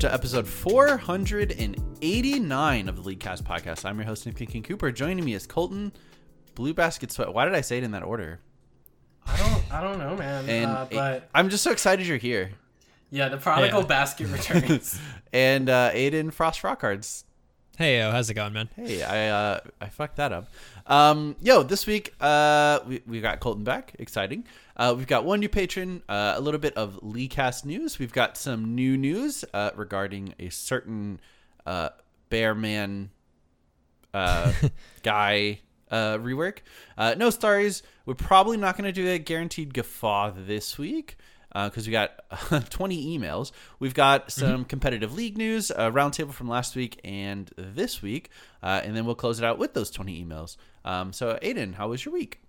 to episode 489 of the League Cast podcast. I'm your host, Nick King Cooper. Joining me is Colton Blue Basket Sweat. Why did I say it in that order? I don't, I don't know, man. And uh, but I'm just so excited you're here. yeah, the prodigal Yeah. basket returns. And uh, Aiden Frost Rock Cards. Hey, yo, how's it going, man? Hey, I uh, I fucked that up. Um, yo, this week uh, we we got Colton back. Exciting. Uh, we've got one new patron, uh, a little bit of Leecast news. We've got some new news uh, regarding a certain uh, bear man uh, guy uh, rework. Uh, no stories. We're probably not going to do a guaranteed guffaw this week because we got 20 emails. We've got some competitive league news, a roundtable from last week and this week, uh, and then we'll close it out with those 20 emails. Um, so, Aiden, how was your week?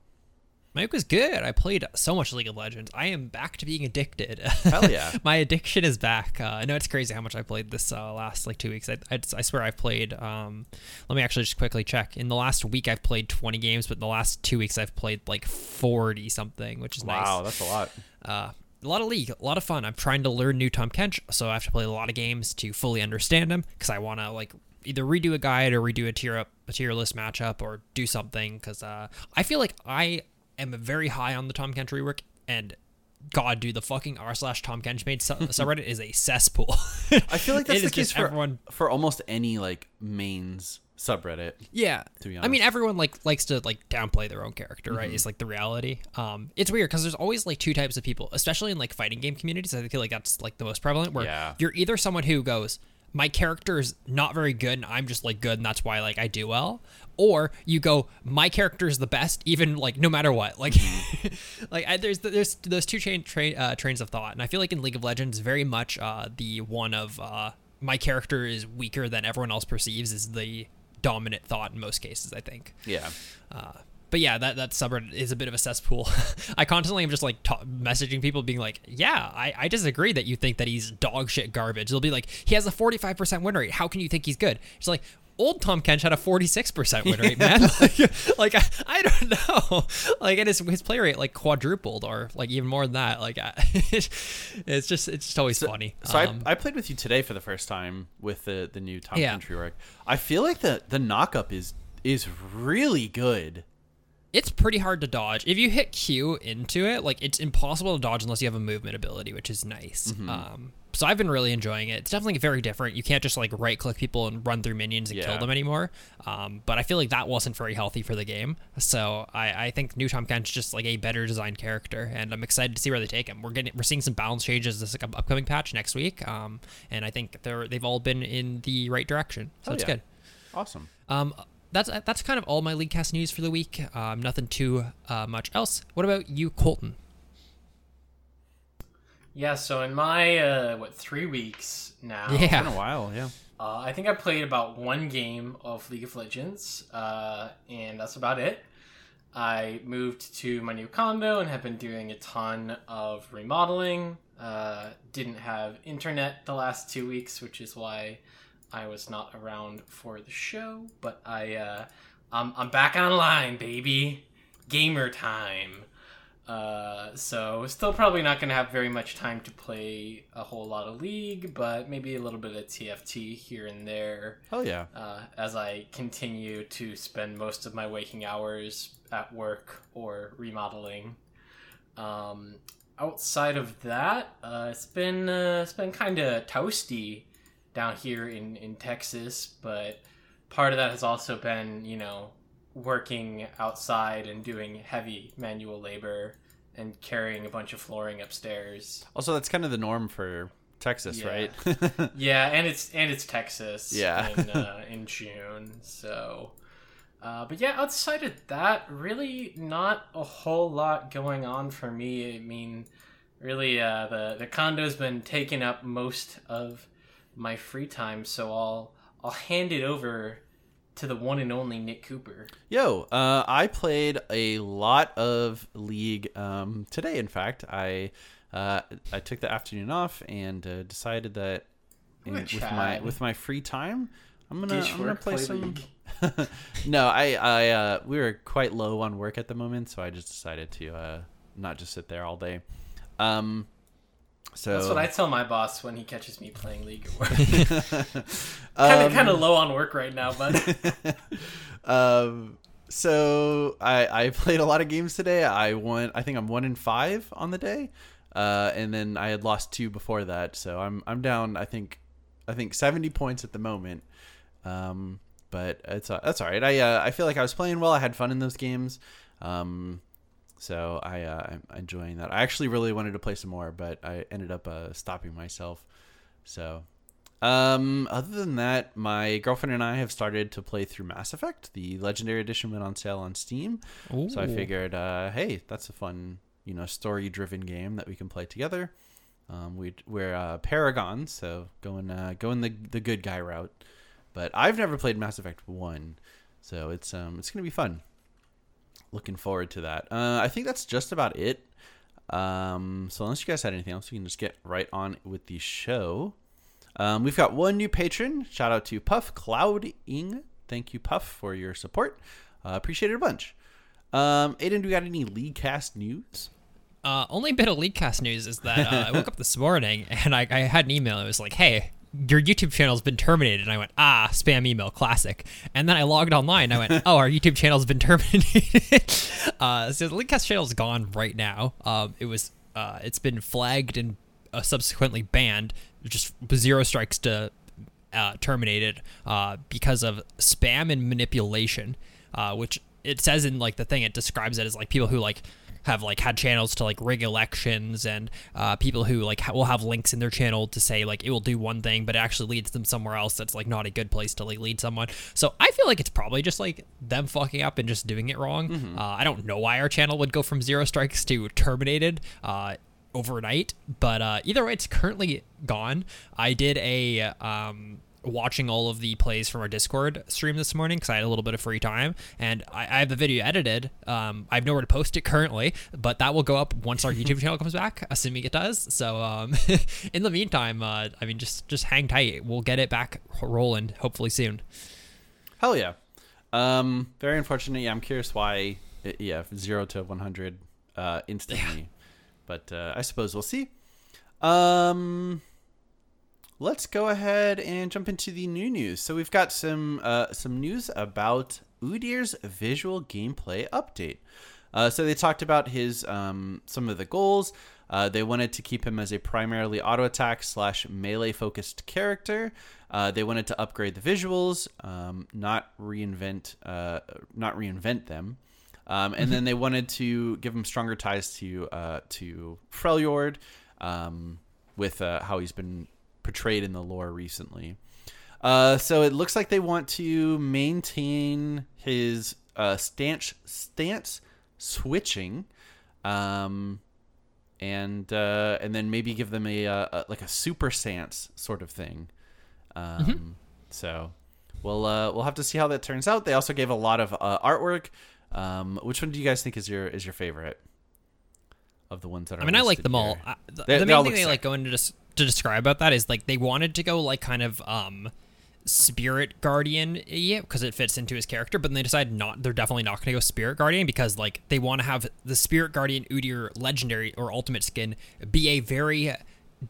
My week was good. I played so much League of Legends. I am back to being addicted. Hell yeah. My addiction is back. Uh, I know it's crazy how much I played this uh, last like two weeks. I, I, I swear I've played. Um, let me actually just quickly check. In the last week, I've played 20 games, but in the last two weeks, I've played like 40 something, which is nice. Wow, that's a lot. A lot of league, a lot of fun. I'm trying to learn new Tahm Kench, so I have to play a lot of games to fully understand him because I want to like either redo a guide or redo a tier up, a tier list matchup, or do something because uh, I feel like I am very high on the Tahm Kench rework and. God, dude, the fucking r slash Tahm Kench made sub- subreddit is a cesspool. I feel like that's the case for, everyone. for almost any like mains subreddit. Yeah, to be honest. I mean, everyone like likes to like downplay their own character, right? Mm-hmm. Is like the reality. Um, it's weird because there's always like two types of people, especially in like fighting game communities. I feel like that's like the most prevalent. Where Yeah. you're either someone who goes, my character is not very good, and I'm just like good, and that's why like I do well, or you go, my character is the best, even like no matter what. Like, Mm-hmm. like I, there's there's those two chain tra- uh, trains of thought, and I feel like in League of Legends, very much uh, the one of uh, my character is weaker than everyone else perceives is the dominant thought in most cases. I think. Yeah. Uh, but yeah, that that subreddit is a bit of a cesspool. I constantly am just like ta- messaging people, being like, "Yeah, I, I disagree that you think that he's dog shit garbage." They'll be like, "He has a forty five percent win rate. How can you think he's good?" It's like. Old Tahm Kench had a 46% win rate, man. like, like I, I don't know. Like, and his, his play rate like quadrupled or like even more than that. Like, I, it's just it's just always funny. So Um, I, I played with you today for the first time with the the new Tahm Yeah. Country work. I feel like the the knockup is is really good. It's pretty hard to dodge. If you hit Q into it, like it's impossible to dodge unless you have a movement ability, which is nice. Mm-hmm. Um, so I've been really enjoying it. It's definitely very different. You can't just like right click people and run through minions and kill them anymore. Um, but I feel like that wasn't very healthy for the game. So I, I think new Tahm Kench just like a better designed character, and I'm excited to see where they take him. We're getting we're seeing some balance changes this like, upcoming patch next week, um, and I think they're they've all been in the right direction. So Hell it's yeah. good. Awesome. Um, that's that's kind of all my league cast news for the week. Um, nothing too uh, much else. What about you, Colton? yeah, so in my uh, what three weeks now, It's been a Yeah, while, yeah. uh, I think I played about one game of League of Legends, uh, and that's about it. I moved to my new condo and have been doing a ton of remodeling. Uh, didn't have internet the last two weeks, which is why I was not around for the show. But I, uh, I'm, I'm back online, baby. Gamer time. Uh, so still probably not gonna have very much time to play a whole lot of League, but maybe a little bit of TFT here and there Hell yeah. uh, as I continue to spend most of my waking hours at work or remodeling. Um, outside of that, uh, it's been uh, it's been kind of toasty down here in in Texas, but part of that has also been you know working outside and doing heavy manual labor and carrying a bunch of flooring upstairs. Also, that's kind of the norm for Texas, Yeah. right? Yeah, and it's and it's Texas. Yeah. in uh, in June. So, uh, but yeah, outside of that, really not a whole lot going on for me. I mean, really, uh, the the condo's been taking up most of my free time, so I'll I'll hand it over to the one and only Nick Cooper. Yo, uh, I played a lot of League um, today. In fact, I uh, I took the afternoon off and uh, decided that in, with my with my free time, I'm gonna I'm gonna play play some. No, I, I, uh, we were quite low on work at the moment, so I just decided to uh, not just sit there all day. Um, so That's what I tell my boss when he catches me playing League of Work. kind of kind of low on work right now, but um, so I I played a lot of games today. I won. I think I'm one in five on the day, uh, and then I had lost two before that. So I'm I'm down. I think I think 70 points at the moment. Um, but it's uh, that's all right. I uh, I feel like I was playing well. I had fun in those games. Um, so I uh, I'm enjoying that. I actually really wanted to play some more, but I ended up uh, stopping myself. So um, other than that, my girlfriend and I have started to play through Mass Effect. The Legendary Edition went on sale on Steam, so I figured, uh, hey, that's a fun, you know, story-driven game that we can play together. Um, we we're uh, Paragon, so going uh, going the the good guy route. But I've never played Mass Effect One, so it's um it's gonna be fun. Looking forward to that. Uh, I think that's just about it. Um, so unless you guys had anything else, we can just get right on with the show. Um, we've got one new patron. Shout out to Puff Clouding. Thank you, Puff, for your support. Uh, appreciate it a bunch. Um, Aiden, do we got any league cast news? Uh, only bit of Leakcast news is that uh, I woke up this morning and I, I had an email. It was like, "Hey, your YouTube channel's been terminated." And I went, "Ah, spam email, classic." And then I logged online. And I went, "Oh, our YouTube channel's been terminated." uh, so the Leakcast channel's gone right now. Um, it was, uh, it's been flagged and uh, subsequently banned. Just zero strikes to uh, terminated uh, because of spam and manipulation, uh, which it says in like the thing. It describes it as like people who like have like had channels to like rig elections and uh, people who like ha- will have links in their channel to say like it will do one thing but it actually leads them somewhere else that's like not a good place to like lead someone. So i feel like it's probably just like them fucking up and just doing it wrong. Uh, i don't know why our channel would go from zero strikes to terminated uh, overnight but uh, either way it's currently gone. I did a um, watching all of the plays from our Discord stream this morning because I had a little bit of free time and I, I have the video edited. Um, I have nowhere to post it currently, but that will go up once our YouTube channel comes back, assuming it does. So um, in the meantime, uh, I mean, just just hang tight. We'll get it back rolling hopefully soon. Hell yeah. Um, very unfortunate. Yeah, I'm curious why. It, yeah, zero to 100 uh, instantly. But uh, I suppose we'll see. Um, let's go ahead and jump into the new news. So we've got some uh, some news about Udyr's visual gameplay update. Uh, so they talked about his um, some of the goals. Uh, they wanted to keep him as a primarily auto attack slash melee focused character. Uh, they wanted to upgrade the visuals, um, not reinvent uh, not reinvent them. Um, and then they wanted to give him stronger ties to uh, to Freljord, um, with uh, how he's been portrayed in the lore recently. Uh, so it looks like they want to maintain his uh, stance stance switching, um, and uh, and then maybe give them a, uh, a like a super stance sort of thing. Um, So we'll uh, we'll have to see how that turns out. They also gave a lot of uh, artwork. Um, which one do you guys think is your is your favorite of the ones that are? I mean, I like them all. I, the, They- the main thing they like sick. going to des- to describe about that is like they wanted to go like kind of um spirit guardian yeah because it fits into his character but then they decided not they're definitely not going to go spirit guardian because like they want to have the spirit guardian udyr legendary or ultimate skin be a very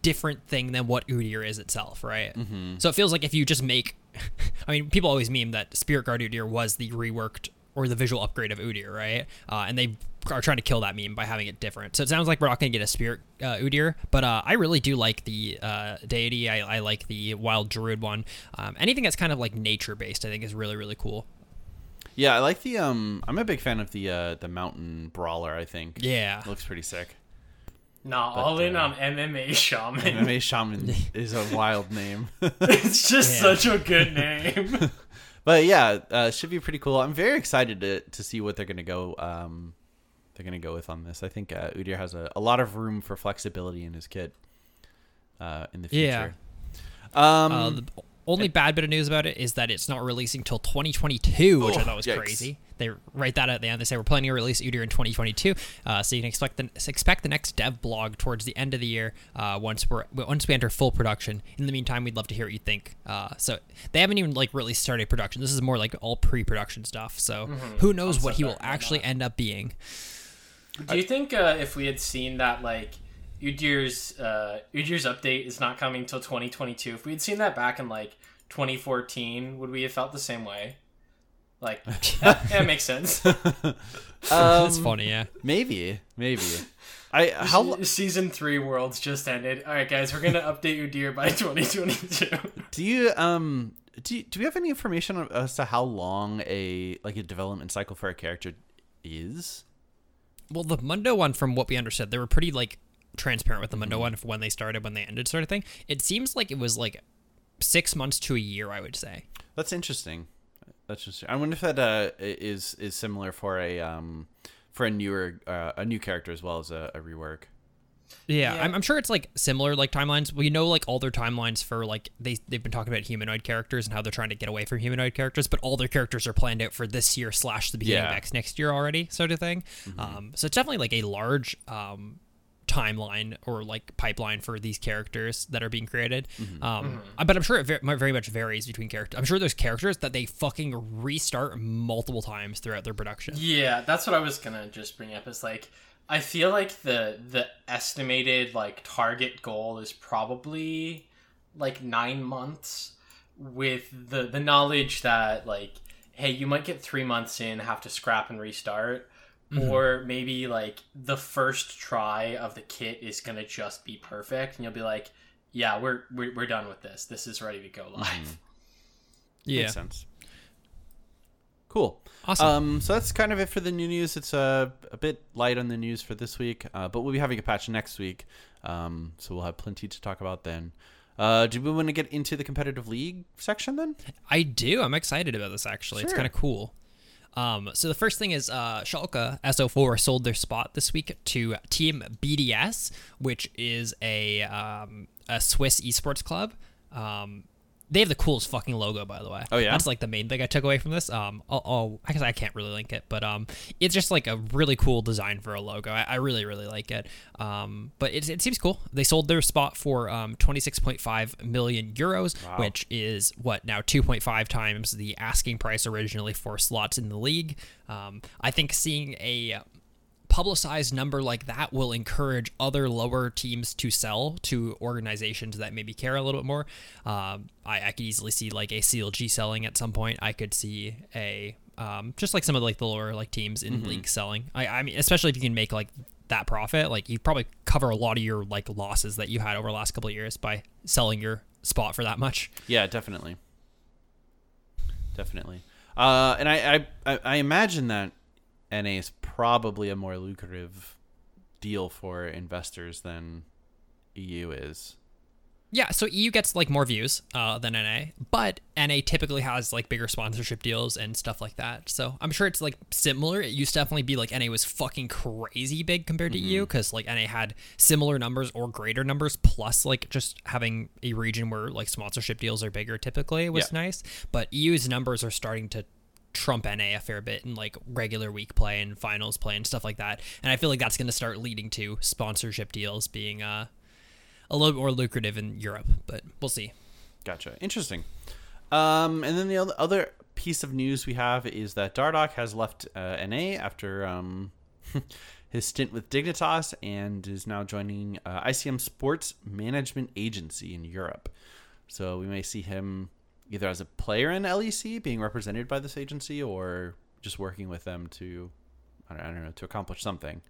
different thing than what udyr is itself right mm-hmm. so it feels like if you just make i mean people always meme that spirit guard udyr was the reworked or the visual upgrade of Udyr, right? Uh, and they are trying to kill that meme by having it different. So it sounds like we're not going to get a spirit uh, Udyr, but uh, I really do like the uh, deity. I, I like the wild druid one. Um, anything that's kind of like nature based, I think, is really really cool. Yeah, I like the um. I'm a big fan of the uh the mountain brawler. I think. Yeah. looks pretty sick. nah, all in uh, on MMA Shaman. MMA Shaman is a wild name, it's just Yeah. such a good name. but yeah, uh, should be pretty cool. I'm very excited to to see what they're gonna go um they're gonna go with on this. I think uh, Udyr has a, a lot of room for flexibility in his kit uh in the Yeah. future. Um, Uh, the only bad bit of news about it is that it's not releasing till 2022, which I Oh, thought was yikes. crazy. They write that at the end. They say we're planning to release Udyr in 2022, uh, so you can expect the expect the next dev blog towards the end of the year uh, once we're once we enter full production. In the meantime, we'd love to hear what you think. Uh, so they haven't even like really started production. This is more like all pre-production stuff. So who knows what he will Concept art and actually whatnot. end up being? Do you think uh, if we had seen that like Udyr's uh, Udyr's update is not coming till 2022, if we had seen that back in like 2014, would we have felt the same way? Like, yeah, yeah, it makes sense. That's funny, yeah. Maybe, maybe. I how lo- season three worlds just ended. All right, guys, we're gonna update Udyr by 2022. do you um do you, do we have any information as to how long a like a development cycle for a character is? Well, the Mundo one, from what we understood, they were pretty like transparent with the Mm-hmm. Mundo one for when they started, when they ended, sort of thing. It seems like it was like six months to a year, I would say. That's interesting. That's just. I wonder if that uh, is is similar for a um for a newer uh, a new character as well as a, a rework. Yeah, Yeah. I'm, I'm sure it's like similar like timelines. We know like all their timelines for like they they've been talking about humanoid characters and how they're trying to get away from humanoid characters, but all their characters are planned out for this year slash the beginning Yeah. of X next year already, sort of thing. Um, so it's definitely like a large um timeline or like pipeline for these characters that are being created. Mm-hmm. Um, mm-hmm. Uh, but I'm sure it very, very much varies between characters. I'm sure there's characters that they fucking restart multiple times throughout their production. Yeah, that's what I was gonna just bring up. Is like I feel like the the estimated like target goal is probably like nine months, with the the knowledge that like hey you might get three months in have to scrap and restart. Or maybe like the first try of the kit is gonna just be perfect, and you'll be like, "Yeah, we're we're, we're done with this. This is ready to go live." Yeah, Makes sense. Cool. Awesome. Um, so that's kind of it for the new news. It's a, a bit light on the news for this week, uh, but we'll be having a patch next week. Um, so we'll have plenty to talk about then. Uh, do we want to get into the competitive league section then? I do. I'm excited about this actually. It's kind of cool. Um, so the first thing is uh, Schalke 04 sold their spot this week to Team BDS, which is a um, a Swiss esports club. Um, they have the coolest fucking logo, by the way. Oh, yeah? that's like the main thing I took away from this. Um, I'll, I'll I guess I can't really link it, but um, it's just like a really cool design for a logo. I, I really really like it. Um, but it, it seems cool. They sold their spot for um 26.5 million euros, which is what now 2.5 times the asking price originally for slots in the league. Um, I think seeing a publicized number like that will encourage other lower teams to sell to organizations that maybe care a little bit more. Um, I, I could easily see like a CLG selling at some point. I could see a um, just like some of like the lower like teams in league selling. I, I mean, especially if you can make like that profit, like you probably cover a lot of your like losses that you had over the last couple of years by selling your spot for that much. Yeah, definitely. Definitely. Uh, and I, I, I imagine that NA is probably a more lucrative deal for investors than EU is. Yeah, so EU gets like more views uh, than NA, but NA typically has like bigger sponsorship deals and stuff like that. So I'm sure it's like similar. It used to definitely be like NA was fucking crazy big compared to EU because like NA had similar numbers or greater numbers, plus like just having a region where like sponsorship deals are bigger typically was Yeah. nice. But EU's numbers are starting to trump NA a fair bit in like regular week play and finals play and stuff like that. And I feel like that's going to start leading to sponsorship deals being uh a little more lucrative in Europe, but we'll see. Gotcha. Interesting. Um, and then the other- piece of news we have is that Dardoch has left uh, NA after um, his stint with Dignitas and is now joining uh, ICM Sports Management Agency in Europe. So we may see him either as a player in LEC, being represented by this agency, or just working with them to, I don't, I don't know, to accomplish something.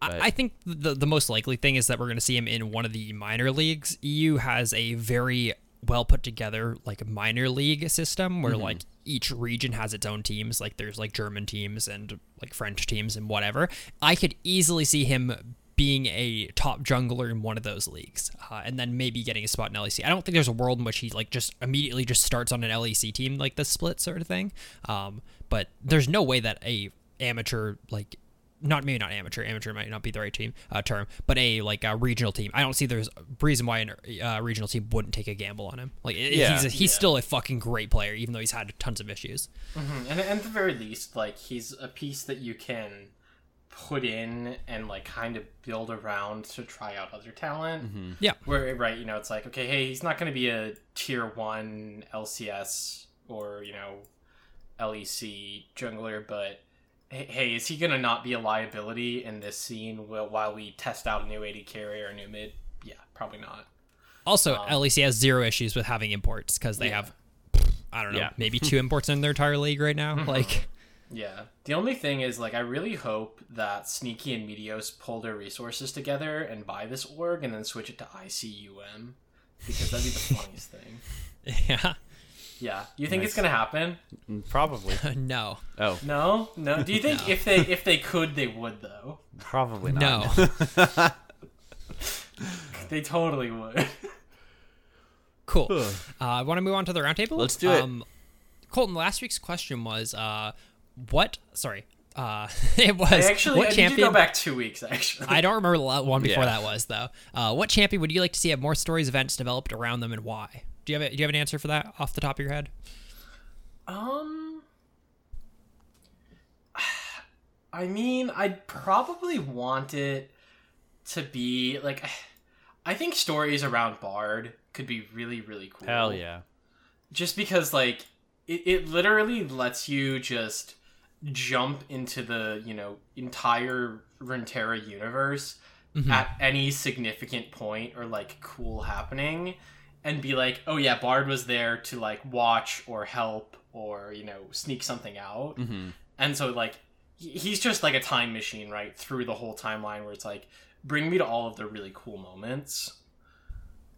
But- I, I think the the most likely thing is that we're going to see him in one of the minor leagues. EU has a very well put together like minor league system where mm-hmm. like each region has its own teams. Like there's like German teams and like French teams and whatever. I could easily see him being a top jungler in one of those leagues, uh, and then maybe getting a spot in LEC. I don't think there's a world in which he like just immediately just starts on an LEC team like the split sort of thing. Um, but there's no way that a amateur like not maybe not amateur. Amateur might not be the right team uh, term, but a like a regional team. I don't see there's a reason why a uh, regional team wouldn't take a gamble on him. Like Yeah. he's a, he's Yeah. still a fucking great player, even though he's had tons of issues. And, and at the very least, like he's a piece that you can put in and like kind of build around to try out other talent. Mm-hmm. Yeah. Where right, you know, it's like okay, hey, he's not going to be a tier one LCS or you know LEC jungler, but hey, hey, is he going to not be a liability in this scene while while we test out a new AD carry or a new mid? Yeah, probably not. Also, um, LEC has zero issues with having imports because they Yeah. have, I don't know, Yeah. maybe two imports in their entire league right now. Like, Yeah. The only thing is, like, I really hope that Sneaky and Meteos pull their resources together and buy this org and then switch it to ICUM. Because that'd be the funniest thing. yeah, Yeah. You think it's gonna happen? Mm, Probably. no, Oh, No? No. Do you think if they if they could they would though? probably not. no. They totally would. cool. Uh, I want to move on to the roundtable. Let's do it. Um, Colton, last week's question was, uh, what? Sorry, uh, it was I actually what I need champion? to go back two weeks actually. I don't remember the one before Yeah. that was though. Uh, what champion would you like to see have more stories events developed around them, and why? Do you have a, do you have an answer for that off the top of your head? Um, I mean, I'd probably want it to be like. I think stories around Bard could be really, really cool. Hell yeah. Just because, like, it, it literally lets you just jump into the, you know, entire Runeterra universe at any significant point or, like, cool happening and be like, oh yeah, Bard was there to like watch or help or you know sneak something out, hmm and so like he's just like a time machine right through the whole timeline where it's like bring me to all of the really cool moments.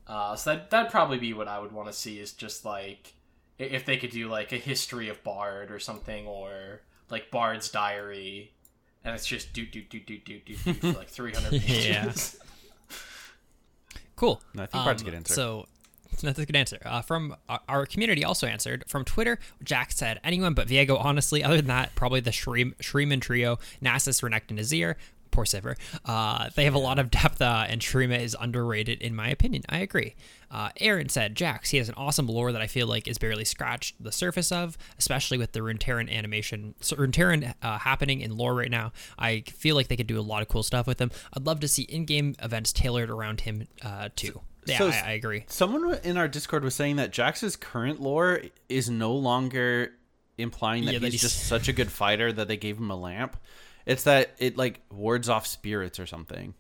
Uh, so that that'd probably be what I would want to see is just like if they could do like a history of Bard or something or like Bard's diary. And it's just do do do do do do do for like three hundred pages. Yeah. Cool. No, I think Bard's a Um, good answer. So that's a good answer. Uh, from our- our community also answered from Twitter. Jack said anyone but Viego. Honestly, other than that, probably the Shreem, Shuriman trio, Nasus, Renekton, Nazir. Poor Sivir. Uh, they have a lot of depth, uh, and Shurima is underrated in my opinion. I agree. Uh, Aaron said Jax. He has an awesome lore that I feel like is barely scratched the surface of, especially with the Runeterran animation, so Runeterran uh, happening in lore right now. I feel like they could do a lot of cool stuff with him. I'd love to see in-game events tailored around him uh, too. Yeah, so I, I agree. Someone in our Discord was saying that Jax's current lore is no longer implying that Yeah, that he's he's- just such a good fighter that they gave him a lamp. It's that it like wards off spirits or something.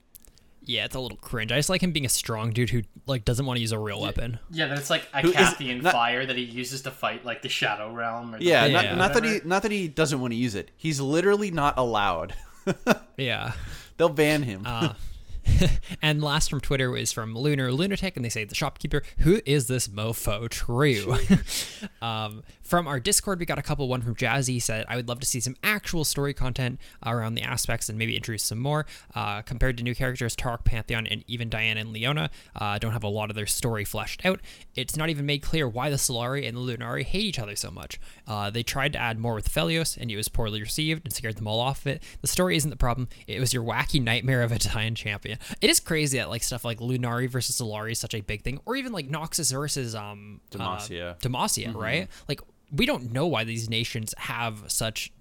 Yeah, it's a little cringe. I just like him being a strong dude who like doesn't want to use a real weapon. Yeah, that's like a Who is- Cathian not- fire that he uses to fight like the Shadow Realm. Or the Yeah, Yeah. Not, not that he not that he doesn't want to use it. He's literally not allowed. Yeah. They'll ban him. Uh, and last from Twitter is from Lunar Lunatic, and they say the shopkeeper, who is this mofo? True. um, from our Discord, we got a couple. One from Jazzy said, I would love to see some actual story content around the aspects and maybe introduce some more. Uh, compared to new characters, Taric, Pantheon, and even Diana and Leona uh, don't have a lot of their story fleshed out. It's not even made clear why the Solari and the Lunari hate each other so much. Uh, they tried to add more with Aphelios, and it was poorly received and scared them all off of it. The story isn't the problem. It was your wacky nightmare of a Titan champion. It is crazy that like stuff like Lunari versus Solari is such a big thing, or even like Noxus versus um uh, Demacia. Demacia, right? Like we don't know why these nations have such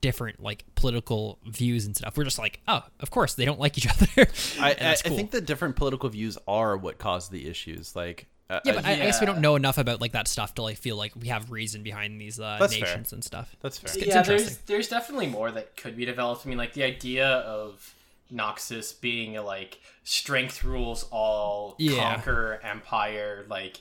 different like political views and stuff. We're just like, oh, of course they don't like each other. I, I, that's I think the different political views are what caused the issues. Like, uh, yeah, but I, I guess we don't know enough about like that stuff to like feel like we have reason behind these uh, That's fair. nations and stuff. that's fair. It's yeah, there's there's definitely more that could be developed. I mean, like the idea of Noxus being a like strength rules all, Yeah. conquer empire. Like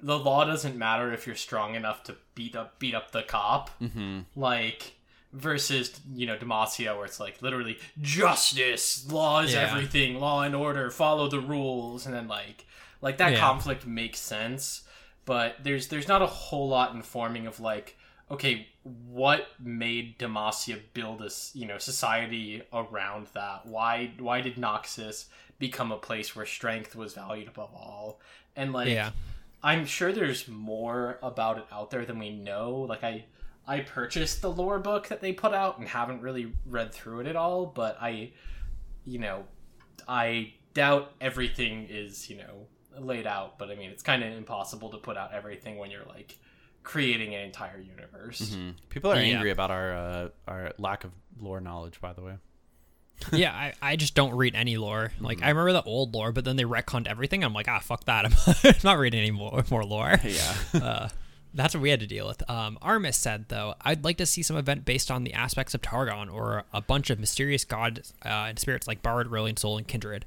the law doesn't matter if you're strong enough to beat up beat up the cop. hmm Like versus you know Demacia, where it's like literally justice, law is Yeah. everything, law and order, follow the rules, and then like like that Yeah. conflict makes sense. But there's there's not a whole lot informing of like okay, what made Demacia build a you know, society around that? Why why did Noxus become a place where strength was valued above all? And like Yeah. I'm sure there's more about it out there than we know. Like I I purchased the lore book that they put out and haven't really read through it at all, but I, you know, I doubt everything is, you know, laid out, but I mean, it's kind of impossible to put out everything when you're like creating an entire universe. People are Yeah. angry about our uh, our lack of lore knowledge, by the way. yeah, I, I just don't read any lore. Like Mm-hmm. I remember the old lore, but then they retconned everything. I'm like, ah, fuck that. I'm, I'm not reading any more more lore. Yeah. uh, that's what we had to deal with. Um, Armis said, though, I'd like to see some event based on the aspects of Targon or a bunch of mysterious gods uh, and spirits like Bard, Aurelion Sol, and Kindred.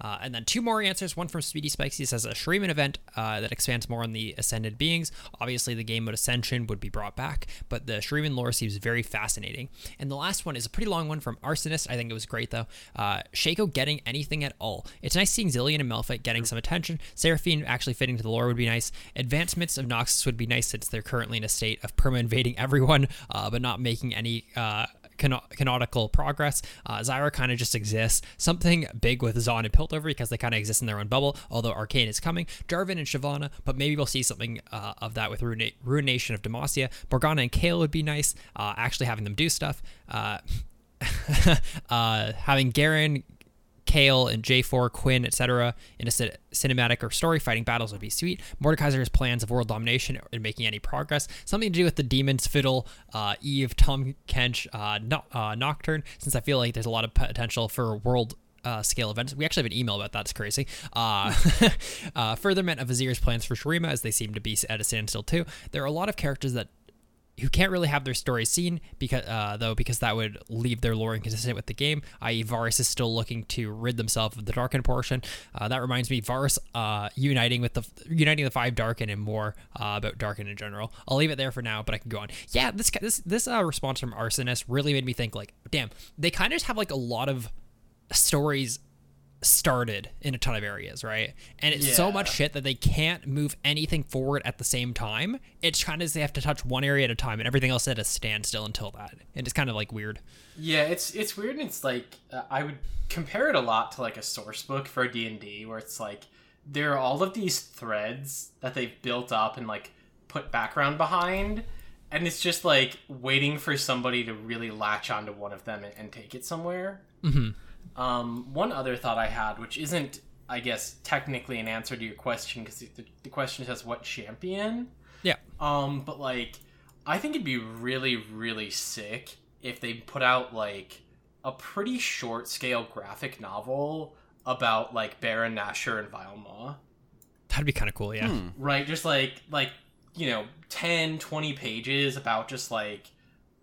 Uh, and then two more answers. One from Speedy Spikes. He says a Shuriman event uh, that expands more on the ascended beings. Obviously, the game mode Ascension would be brought back, but the Shuriman lore seems very fascinating. And the last one is a pretty long one from Arsonist. I think it was great though. Uh, Shaco getting anything at all. It's nice seeing Zilean and Malphite getting some attention. Seraphine actually fitting to the lore would be nice. Advancements of Noxus would be nice since they're currently in a state of perma invading everyone, uh, but not making any. Uh, cano- canonical progress. Uh, Zyra kind of just exists. Something big with Zaun and Piltover because they kind of exist in their own bubble, although Arcane is coming. Jarvan and Shyvana, but maybe we'll see something uh, of that with Ruination of Demacia. Morgana and Kayle would be nice, uh, actually having them do stuff. Uh, uh, having Garen, Kayle and J4, Quinn, etc. in a cinematic or story fighting battles would be sweet. Mordekaiser's plans of world domination and making any progress. Something to do with the demons, Fiddle, uh, Eve, Tahm Kench, uh, no- uh, Nocturne, since I feel like there's a lot of potential for world uh, scale events. We actually have an email about that. It's crazy. Uh, uh, furtherment of Azir's plans for Shurima, as they seem to be at a standstill too. There are a lot of characters that who can't really have their story seen because uh, though because that would leave their lore inconsistent with the game. I.e., Varus is still looking to rid themselves of the Darkin portion. Uh, that reminds me, Varus uh, uniting with the uniting the five Darkin and more uh, about Darkin in general. I'll leave it there for now, but I can go on. Yeah, this this this uh, response from Arsonist really made me think like, damn, they kind of just have like a lot of stories started in a ton of areas, right? And it's so much shit that they can't move anything forward at the same time. It's kind of as they have to touch one area at a time, and everything else at a standstill until that. And it's kind of like weird. Yeah, it's it's weird. And it's like uh, I would compare it a lot to like a source book for D and D, where it's like there are all of these threads that they've built up and like put background behind, and it's just like waiting for somebody to really latch onto one of them and, and take it somewhere. hmm Um, one other thought I had, which isn't, I guess, technically an answer to your question, because the, the question says what champion. Yeah. Um, but like, I think it'd be really, really sick if they put out like a pretty short scale graphic novel about like Baron Nashor and Vilemaw. That'd be kind of cool. Yeah. Hmm. Right, just like like you know 10 20 pages about just like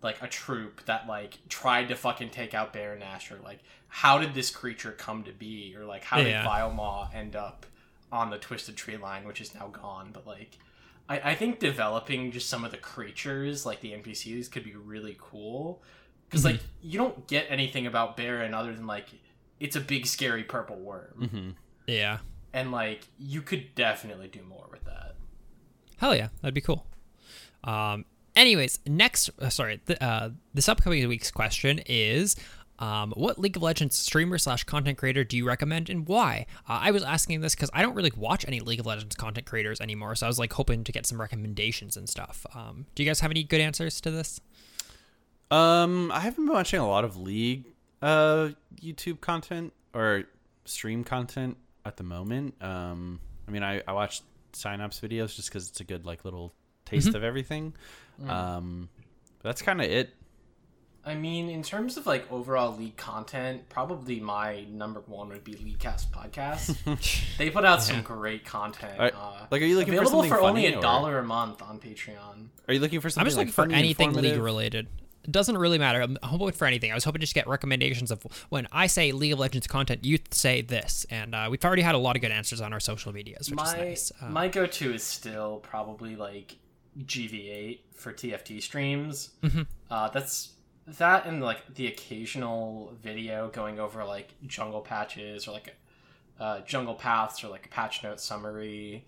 like a troop that like tried to fucking take out Baron Nashor. Like, how did this creature come to be, or like how did Yeah. Vilemaw end up on the Twisted Tree line, which is now gone? But like, I, I think developing just some of the creatures, like the NPCs, could be really cool. Because like you don't get anything about Baron other than like it's a big scary purple worm, hmm Yeah. and like you could definitely do more with that. Hell yeah, that'd be cool. Um, anyways, next, uh, sorry, th- uh, this upcoming week's question is. Um, what League of Legends streamer slash content creator do you recommend and why? Uh, I was asking this because I don't really watch any League of Legends content creators anymore, so I was like hoping to get some recommendations and stuff. Um, do you guys have any good answers to this? Um, I haven't been watching a lot of League uh YouTube content or stream content at the moment. Um, I mean, I I watch signups videos just because it's a good like little taste Mm-hmm. of everything. Mm. Um, that's kind of it. I mean, in terms of like overall league content, probably my number one would be Leaguecast podcast. they put out some great content. Are- uh, like, are you looking for available something for only a dollar a month on Patreon? Are you looking for something? I'm just like, looking for anything League related. It doesn't really matter. I'm hoping for anything. I was hoping to just get recommendations of when I say League of Legends content, you say this, and uh, we've already had a lot of good answers on our social medias, which is My nice. Uh, my go to is still probably like GV8 for TFT streams. Mhm. Uh, that's that and like the occasional video going over like jungle patches or like uh, jungle paths or like a patch note summary.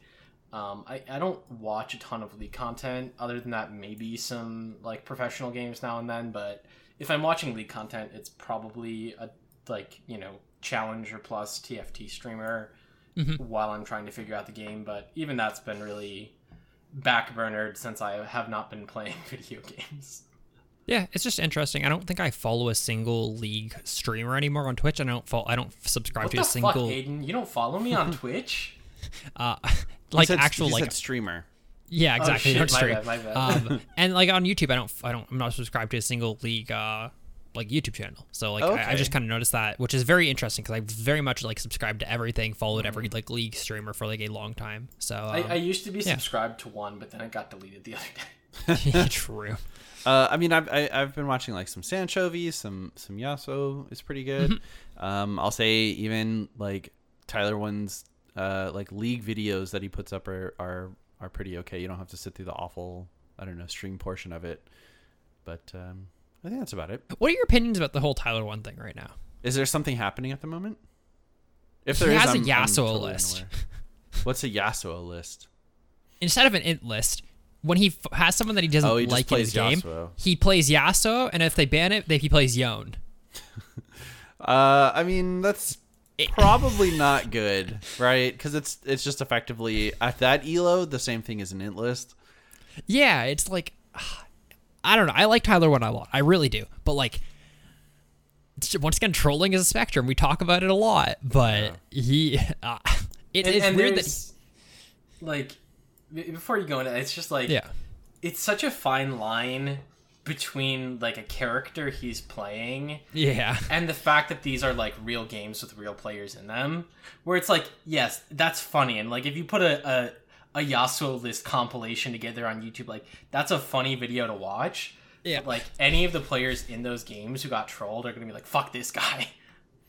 Um, I, I don't watch a ton of league content other than that maybe some like professional games now and then but if i'm watching league content it's probably a like you know challenger plus tft streamer Mhm. while i'm trying to figure out the game but even that's been really backburnered since I have not been playing video games. Yeah, it's just interesting. I don't think I follow a single league streamer anymore on Twitch. I don't follow. I don't subscribe What to a single fuck, Aiden? You don't follow me on Twitch? uh like said- actual like said streamer. yeah exactly. Oh, shit, my stream. bad, my bad. um, and like on YouTube, I don't I don't I'm not subscribed to a single league uh like YouTube channel. So like I, I just kind of noticed that, which is very interesting because I very much like subscribed to everything, followed every like league streamer for like a long time. So um, I, I used to be yeah. subscribed to one, but then it got deleted the other day. true. Uh, I mean, I've I, I've been watching like some Sanchovies, some some Yasuo is pretty good. Mm-hmm. Um, I'll say even like Tyler one's uh like league videos that he puts up are are are pretty okay. You don't have to sit through the awful I don't know stream portion of it. But um, I think that's about it. What are your opinions about the whole Tyler one thing right now? Is there something happening at the moment? If He there is, has a I'm- I'm Yasuo totally list. unaware. What's a Yasuo list? Instead of an int list, when he f- has someone that he doesn't Oh, he like in his plays game, Yasuo. he plays Yasuo, and if they ban it, they, he plays Yone. Uh, I mean that's probably not good, right? Because it's it's just effectively at that elo the same thing as an int list. Yeah, it's like I don't know. I like Tyler one a lot. I really do. But like it's- once again, trolling is a spectrum. We talk about it a lot, but he uh, it, And, it's and weird that there's, like, b- before you go into it, it's just like, yeah. it's such a fine line between like a character he's playing Yeah. and the fact that these are like real games with real players in them where it's like yes that's funny and like if you put a a, a yasuo list compilation together on youtube like that's a funny video to watch Yeah. But, like any of the players in those games who got trolled are gonna be like fuck this guy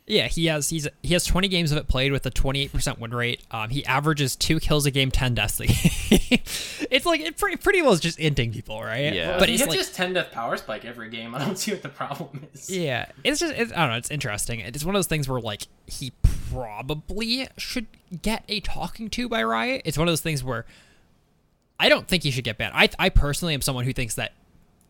Yeah, he has he's he has 20 games of it played with a 28% win rate. Um, he averages two kills a game, 10 deaths a game. it's like it pretty pretty well is just inting people, right? Yeah. but he he's hits like just 10 death power spike every game i don't see what the problem is Yeah, it's just it's, I don't know. It's interesting. It's one of those things where like he probably should get a talking to by Riot. It's one of those things where I don't think he should get banned. I I personally am someone who thinks that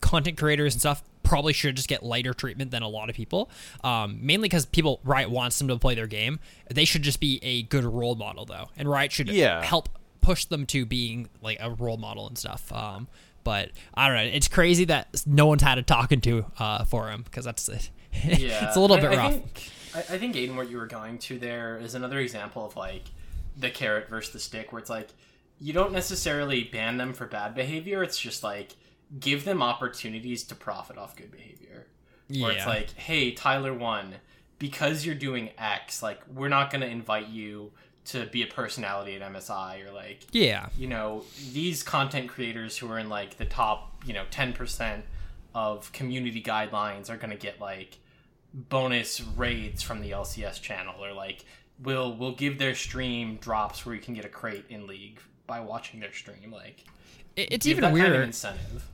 content creators and stuff probably should just get lighter treatment than a lot of people. Um, mainly because people Riot wants them to play their game. They should just be a good role model though, and Riot should Yeah. help push them to being like a role model and stuff. Um, but I don't know. It's crazy that no one's had a talking to uh, for him because that's it. yeah it's a little I- bit I rough. think, I, I think aiden what you were going to there is another example of like the carrot versus the stick where it's like you don't necessarily ban them for bad behavior it's just like give them opportunities to profit off good behavior where it's like hey tyler one because you're doing x like we're not going to invite you to be a personality at msi or like Yeah. you know these content creators who are in like the top you know 10% of community guidelines are going to get like bonus raids from the lcs channel or like we'll we'll give their stream drops where you can get a crate in league by watching their stream like it's even that kind of weirder. incentive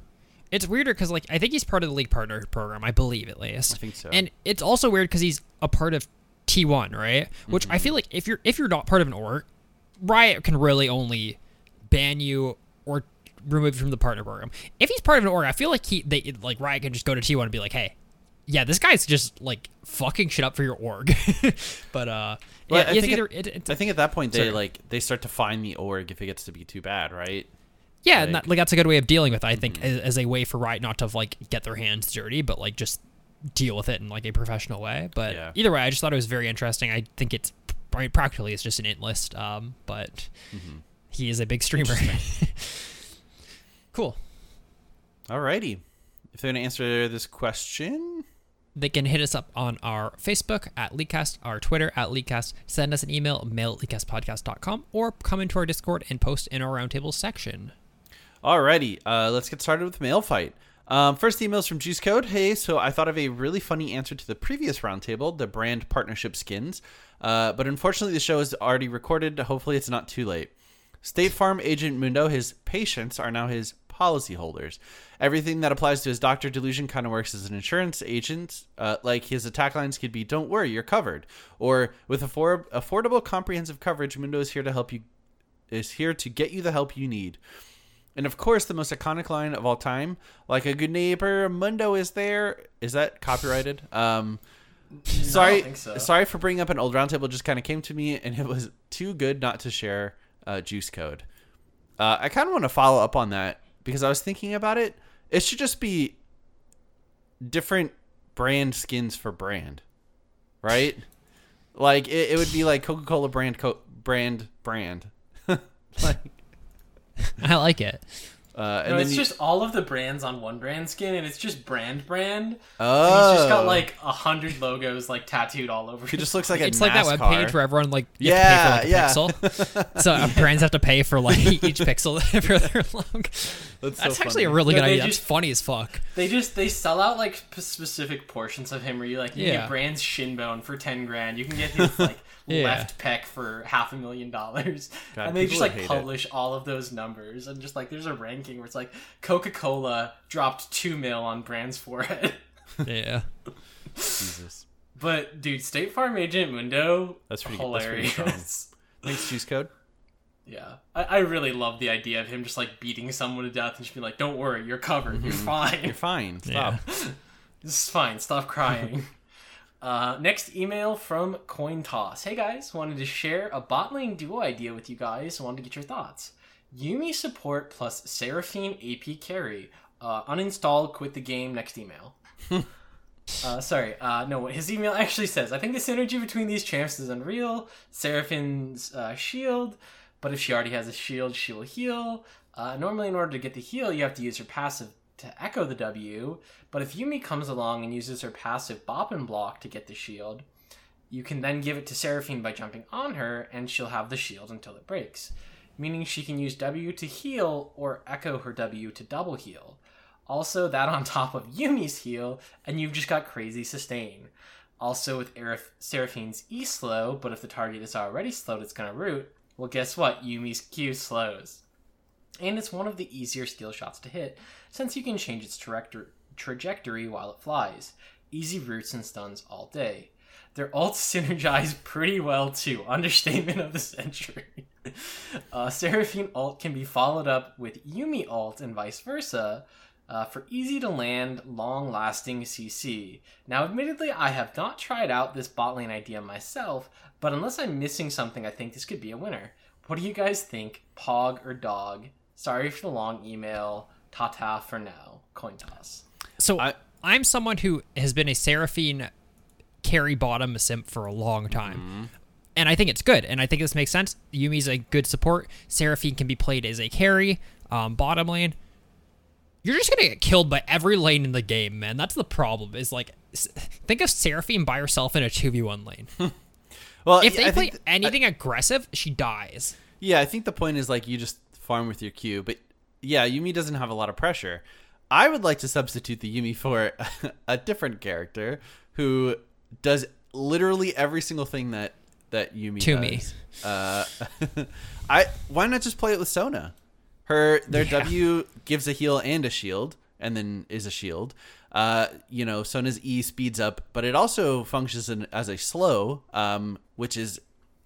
it's weirder because like I think he's part of the league partner program. I believe at least. I think so. And it's also weird because he's a part of T1, right? Which Mm-hmm. I feel like if you're if you're not part of an org, Riot can really only ban you or remove you from the partner program. If he's part of an org, I feel like he they like Riot can just go to T1 and be like, hey. Yeah, this guy's just like fucking shit up for your org, but uh, Well, yeah, I think either it- it, I think at that point they Sorry. like they start to find the org if it gets to be too bad, right? Yeah, and Like- that, like that's a good way of dealing with. it, I think as, as a way for Riot not to like get their hands dirty, but like just deal with it in like a professional way. But Yeah. either way, I just thought it was very interesting. I think it's I mean, practically it's just an int list, um, but he is a big streamer. cool. Alrighty. If they're gonna answer this question, They can hit us up on our Facebook at Leakcast, our Twitter at Leakcast, send us an email, mail at leakcastpodcast.com, or come into our Discord and post in our roundtable section. Alrighty, uh, let's get started with mail fight. Um, first emails from Juice Code. Hey, so I thought of a really funny answer to the previous roundtable, the brand partnership skins, uh, but unfortunately the show is already recorded. Hopefully it's not too late. State Farm agent Mundo, his patients are now his policyholders. Everything that applies to his doctor delusion kind of works as an insurance agent. Uh, like his attack lines could be, "Don't worry, you're covered," or with affor- affordable, comprehensive coverage, Mundo is here to help you. Is here to get you the help you need. And of course, the most iconic line of all time, like a good neighbor, Mundo is there. Is that copyrighted? Um, sorry, so. sorry for bringing up an old roundtable. Just kind of came to me, and it was too good not to share. Uh, juice code. Uh, I kind of want to follow up on that because I was thinking about it. It should just be different brand skins for brand, right? like it, it would be like Coca Cola brand, co- brand, brand. like, I like it. Uh, and No, then it's you, just all of the brands on one brand skin, and it's just brand brand. oh, And he's just got like a hundred logos like tattooed all over. he just looks like a It's like that web page where everyone like you have to Yeah, pay for like a pixel. so uh, brands have to pay for like each pixel for their logo. That's, so That's actually a really No, good idea. just- That's funny as fuck. They just they sell out like p- specific portions of him where you like you Yeah. get Brand's shin bone for ten grand. You can get his like Yeah. left pec for half a million dollars, God, and they just like hate it. publish all of those numbers and just like there's a ranking where it's like Coca Cola dropped two mil on Brand's forehead. Yeah. Jesus. But dude, State Farm Agent Mundo, That's pretty good. That's pretty hilarious. Thanks, Juice Code. Yeah, I, I really love the idea of him just like beating someone to death and just being like, "Don't worry, you're covered. You're fine. You're fine. Stop. This is fine. Stop crying." uh, next email from Coin Toss. Hey guys, wanted to share a bot lane duo idea with you guys. Wanted to get your thoughts. Yuumi support plus Seraphine AP carry. Uh, uninstall, quit the game. Next email. Uh, sorry, uh, no, what his email actually says. I think the synergy between these champs is unreal. Seraphine's uh, shield, but if she already has a shield, she will heal. Uh, normally, in order to get the heal, you have to use her passive to echo the W, but if Yuumi comes along and uses her passive bop and block to get the shield, you can then give it to Seraphine by jumping on her, and she'll have the shield until it breaks. Meaning she can use W to heal or echo her W to double heal. Also, that on top of Yuumi's heal, and you've just got crazy sustain. Also, with Seraphine's E slow, but if the target is already slowed, it's gonna root. Well, guess what? Yuumi's Q slows. And it's one of the easier skill shots to hit, since you can change its trajector- trajectory while it flies. Easy roots and stuns all day. Their ults synergize pretty well too. Understatement of the century. uh, Seraphine alt can be followed up with Yuumi alt and vice versa uh, for easy to land, long lasting CC. Now, admittedly, I have not tried out this bot lane idea myself, but unless I'm missing something, I think this could be a winner. What do you guys think? Pog or dog? Sorry for the long email. Tata for now. Coin toss. So I- I, am someone who has been a Seraphine carry bottom a simp for a long time. Mm-hmm. And I think it's good. And I think this makes sense. Yuumi's a good support. Seraphine can be played as a carry, um, bottom lane. You're just gonna get killed by every lane in the game, man. That's the problem. Is like, think of Seraphine by herself in a two v one lane. Well, If they I play th- anything aggressive, she dies. Yeah, I think the point is like you just farm with your Q, but yeah, Yuumi doesn't have a lot of pressure. I would like to substitute the Yuumi for a different character who does literally every single thing that that Yuumi To does. me. Uh, I why not just play it with Sona? Her their Yeah. W gives a heal and a shield, and then is a shield. Uh, you know, Sona's E speeds up, but it also functions in, as a slow, um, which is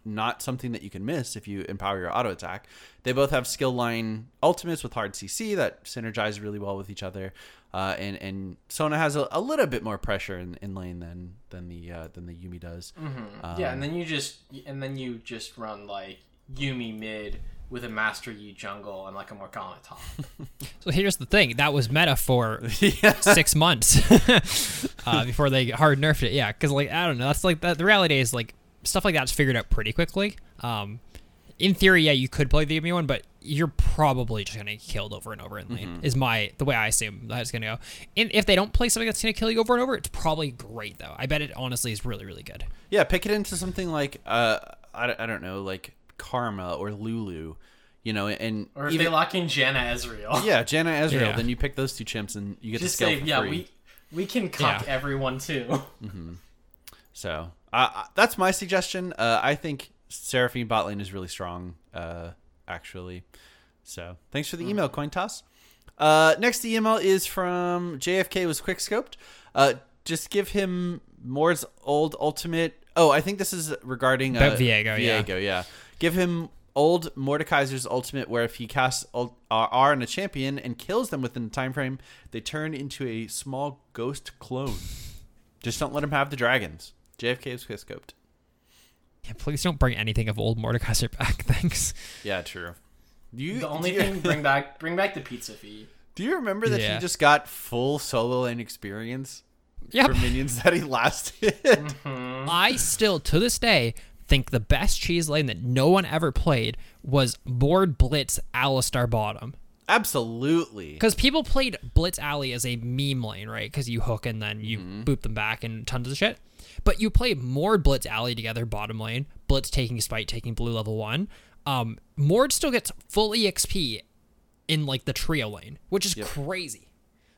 not something that you can miss if you empower your auto attack. They both have skill line ultimates with hard CC that synergize really well with each other. Uh, and and Sona has a, a little bit more pressure in, in lane than than the uh, than the Yuumi does. Um, yeah, and then you just and then you just run like Yuumi mid with a Master Yi jungle and like a Morgana top. So here's the thing: that was meta for yeah. six months uh, before they hard nerfed it. Yeah, because like I don't know. That's like that. The reality is like stuff like that's figured out pretty quickly. Um, in theory, yeah, you could play the Yuumi one, but you're probably just gonna get killed over and over in lane. Mm-hmm. Is my the way I assume that's gonna go. And if they don't play something that's gonna kill you over and over, it's probably great though. I bet it honestly is really really good. Yeah, pick it into something like uh, I, I don't know, like Karma or Lulu, you know, and Or if even they lock in Janna Ezreal. yeah, Janna Ezreal, Yeah. then you pick those two chimps and you get Just to scale say, for yeah, free. we we can cuck Yeah. everyone too. So uh, uh, that's my suggestion. Uh, I think Seraphine bot lane is really strong, uh, actually. So thanks for the email, coin toss. Uh, next email is from JFK was quickscoped. Uh, just give him Mord's old ultimate. Oh, I think this is regarding uh, About Viego, yeah. Yeah. Give him old Mordekaiser's ultimate, where if he casts ult- R R on a champion and kills them within the time frame, they turn into a small ghost clone. Just don't let him have the dragons. JFK is quickscoped. Yeah, please don't bring anything of old Mordekaiser back. Thanks. Yeah, true. Do you, The only do you, thing bring back bring back the pizza fee. Do you remember that Yeah. he just got full solo lane experience Yep. for minions that he lasted? Mm-hmm. I still, to this day, think the best cheese lane that no one ever played was Mord Blitz Alistar Bottom. Absolutely. Because people played Blitz Alley as a meme lane, right? Because you hook and then you mm-hmm. boop them back and tons of shit. But you play Mord Blitz Alley together, bottom lane. Blitz taking Smite, taking blue level one. Um, Mord still gets full EXP in like the trio lane, which is crazy.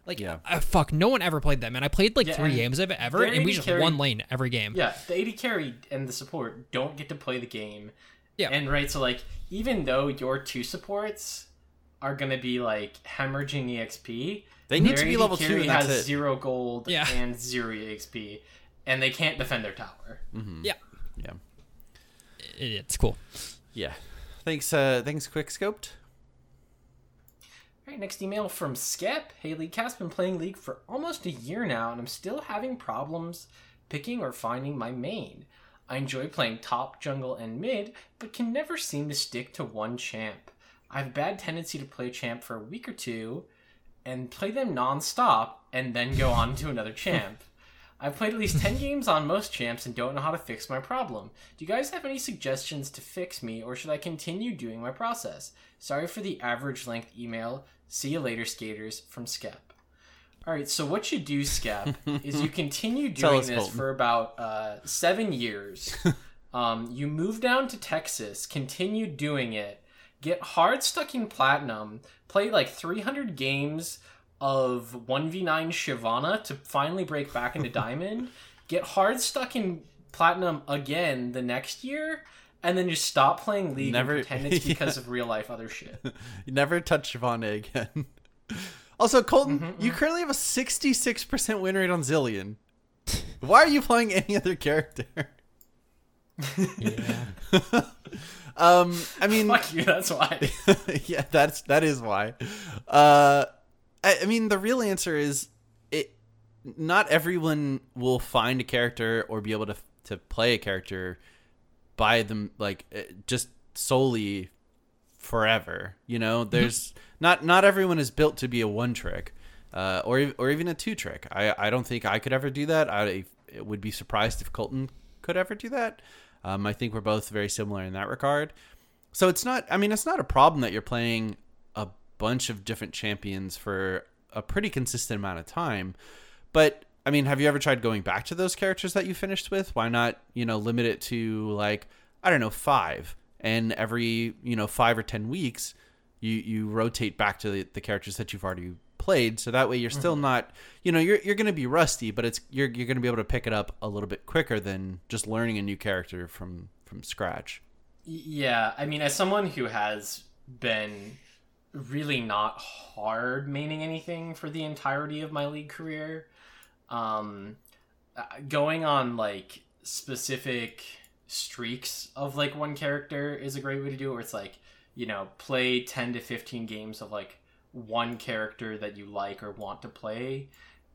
Like, Yeah. uh, fuck, no one ever played them. And I played like Yeah, three games of it ever, and we just carry- one lane every game. Yeah, the AD carry and the support don't get to play the game. Yeah. And right, so like even though your two supports are gonna be like hemorrhaging EXP, They need to be AD level two, carry and that's has it. zero gold Yeah. and zero EXP, and they can't defend their tower. Yeah. Yeah. It- it's cool. Yeah. Thanks, uh, thanks, Quick Scoped. All right, next email from Skep. Hey, League Cat's been playing League for almost a year now, and I'm still having problems picking or finding my main. I enjoy playing top, jungle, and mid, but can never seem to stick to one champ. I have a bad tendency to play a champ for a week or two, and play them non-stop, and then go on to another champ. I've played at least 10 games on most champs and don't know how to fix my problem. Do you guys have any suggestions to fix me, or should I continue doing my process? Sorry for the average length email. See you later, skaters, from Skep. Alright, so what you do, Skep, is you continue doing this Colton. for about uh, seven years. um, you move down to Texas, continue doing it, get hard stuck in platinum, play like 300 games of 1v9 Shyvana to finally break back into diamond, get hard stuck in platinum again the next year, and then just stop playing League Never- and pretend it's yeah. because of real life other shit. You never touch Shyvana again. also, Colton, Mm-hmm, you currently have a 66% win rate on Zilean. Why are you playing any other character? Yeah. Um, I mean, Fuck you, that's why. yeah, that's that is why. Uh, I, I mean, the real answer is it. Not everyone will find a character or be able to to play a character by them like uh, just solely forever. You know, there's not not everyone is built to be a one trick, uh, or or even a two trick. I I don't think I could ever do that. I would be surprised if Colton could ever do that. Um, I think we're both very similar in that regard. So it's not. I mean, it's not a problem that you're playing bunch of different champions for a pretty consistent amount of time. But I mean, have you ever tried going back to those characters that you finished with? Why not, you know, limit it to like I don't know five, and every you know five or ten weeks, you you rotate back to the, the characters that you've already played. So that way you're still mm-hmm. not, you know, you're you're going to be rusty, but it's you're you're going to be able to pick it up a little bit quicker than just learning a new character from from scratch. Yeah, I mean, as someone who has been really not hard maining anything for the entirety of my league career, um, uh, going on like specific streaks of like one character is a great way to do it. Where it's like, you know, play ten to fifteen games of like one character that you like or want to play,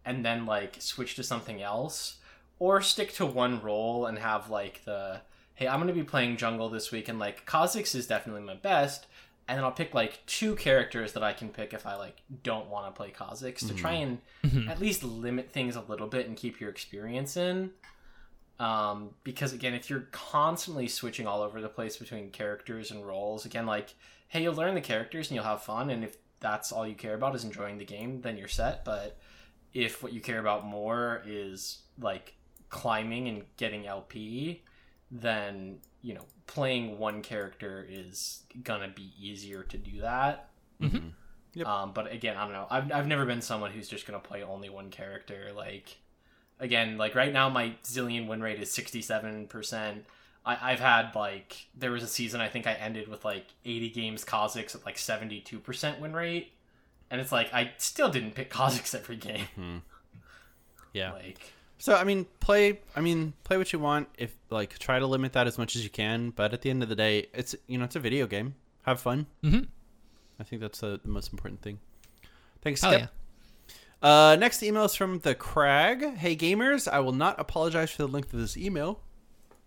and then like switch to something else, or stick to one role and have like the hey, I'm gonna be playing jungle this week, and like Kha'Zix is definitely my best, and then I'll pick like two characters that I can pick if I like don't want to play Kha'Zix to try and at least limit things a little bit and keep your experience in. Um, because again, if you're constantly switching all over the place between characters and roles, again, like hey, you'll learn the characters and you'll have fun, and if that's all you care about is enjoying the game, then you're set. But if what you care about more is like climbing and getting LP, then you know playing one character is gonna be easier to do that. Mm-hmm. Mm-hmm. Yep. Um, but again, I don't know. I've I've never been someone who's just gonna play only one character. Like again, like right now my Zilean win rate is sixty seven percent. I've had like there was a season I think I ended with like eighty games Kha'Zix at like seventy two percent win rate, and it's like I still didn't pick Kha'Zix every game. Mm-hmm. Yeah. Like So I mean, play. I mean, play what you want. If like, try to limit that as much as you can. But at the end of the day, it's you know, it's a video game. Have fun. Mhm. I think that's the, the most important thing. Thanks, Skip. Uh, next email is from the Crag. Hey gamers, I will not apologize for the length of this email.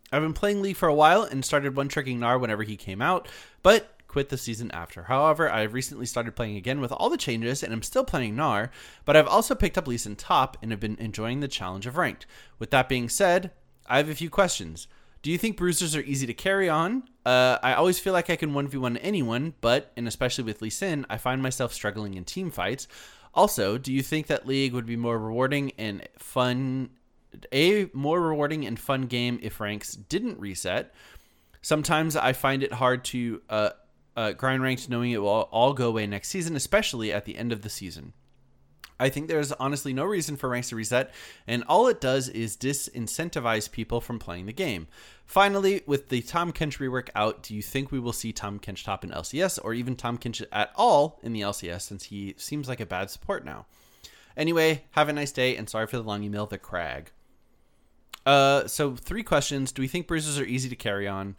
I've been playing League for a while and started one tricking Gnar whenever he came out, but quit the season after. However, I have recently started playing again with all the changes and I'm still playing Gnar, but I've also picked up Lee Sin top and have been enjoying the challenge of ranked. With that being said, I have a few questions. Do you think bruisers are easy to carry on? Uh, I always feel like I can 1v1 anyone, but, and especially with Lee Sin, I find myself struggling in team fights. Also, do you think that League would be more rewarding and fun a more rewarding and fun game if ranks didn't reset. Sometimes I find it hard to uh, uh, grind ranked knowing it will all go away next season, especially at the end of the season. I think there's honestly no reason for ranks to reset, and all it does is disincentivize people from playing the game. Finally, with the Tahm Kench rework out, do you think we will see Tahm Kench top in LCS or even Tahm Kench at all in the LCS since he seems like a bad support now? Anyway, have a nice day, and sorry for the long email, the Crag. Uh, so three questions. Do we think bruises are easy to carry on?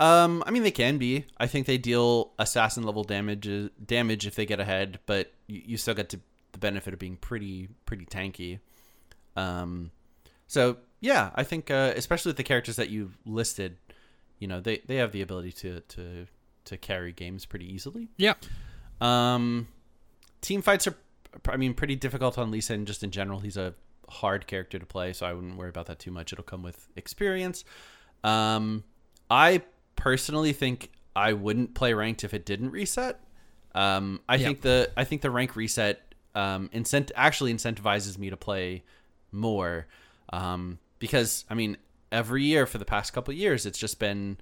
Um, I mean they can be. I think they deal assassin level damage damage if they get ahead, but you, you still get to the benefit of being pretty pretty tanky. Um, so yeah, I think uh, especially with the characters that you've listed, you know they they have the ability to to to carry games pretty easily. Yeah. Um, team fights are, I mean, pretty difficult on Lee Sin just in general. He's a hard character to play, so I wouldn't worry about that too much. It'll come with experience. Um, I personally think I wouldn't play ranked if it didn't reset. Um, I Yep. think the I think the rank reset um, incent actually incentivizes me to play more um, because I mean every year for the past couple of years it's just been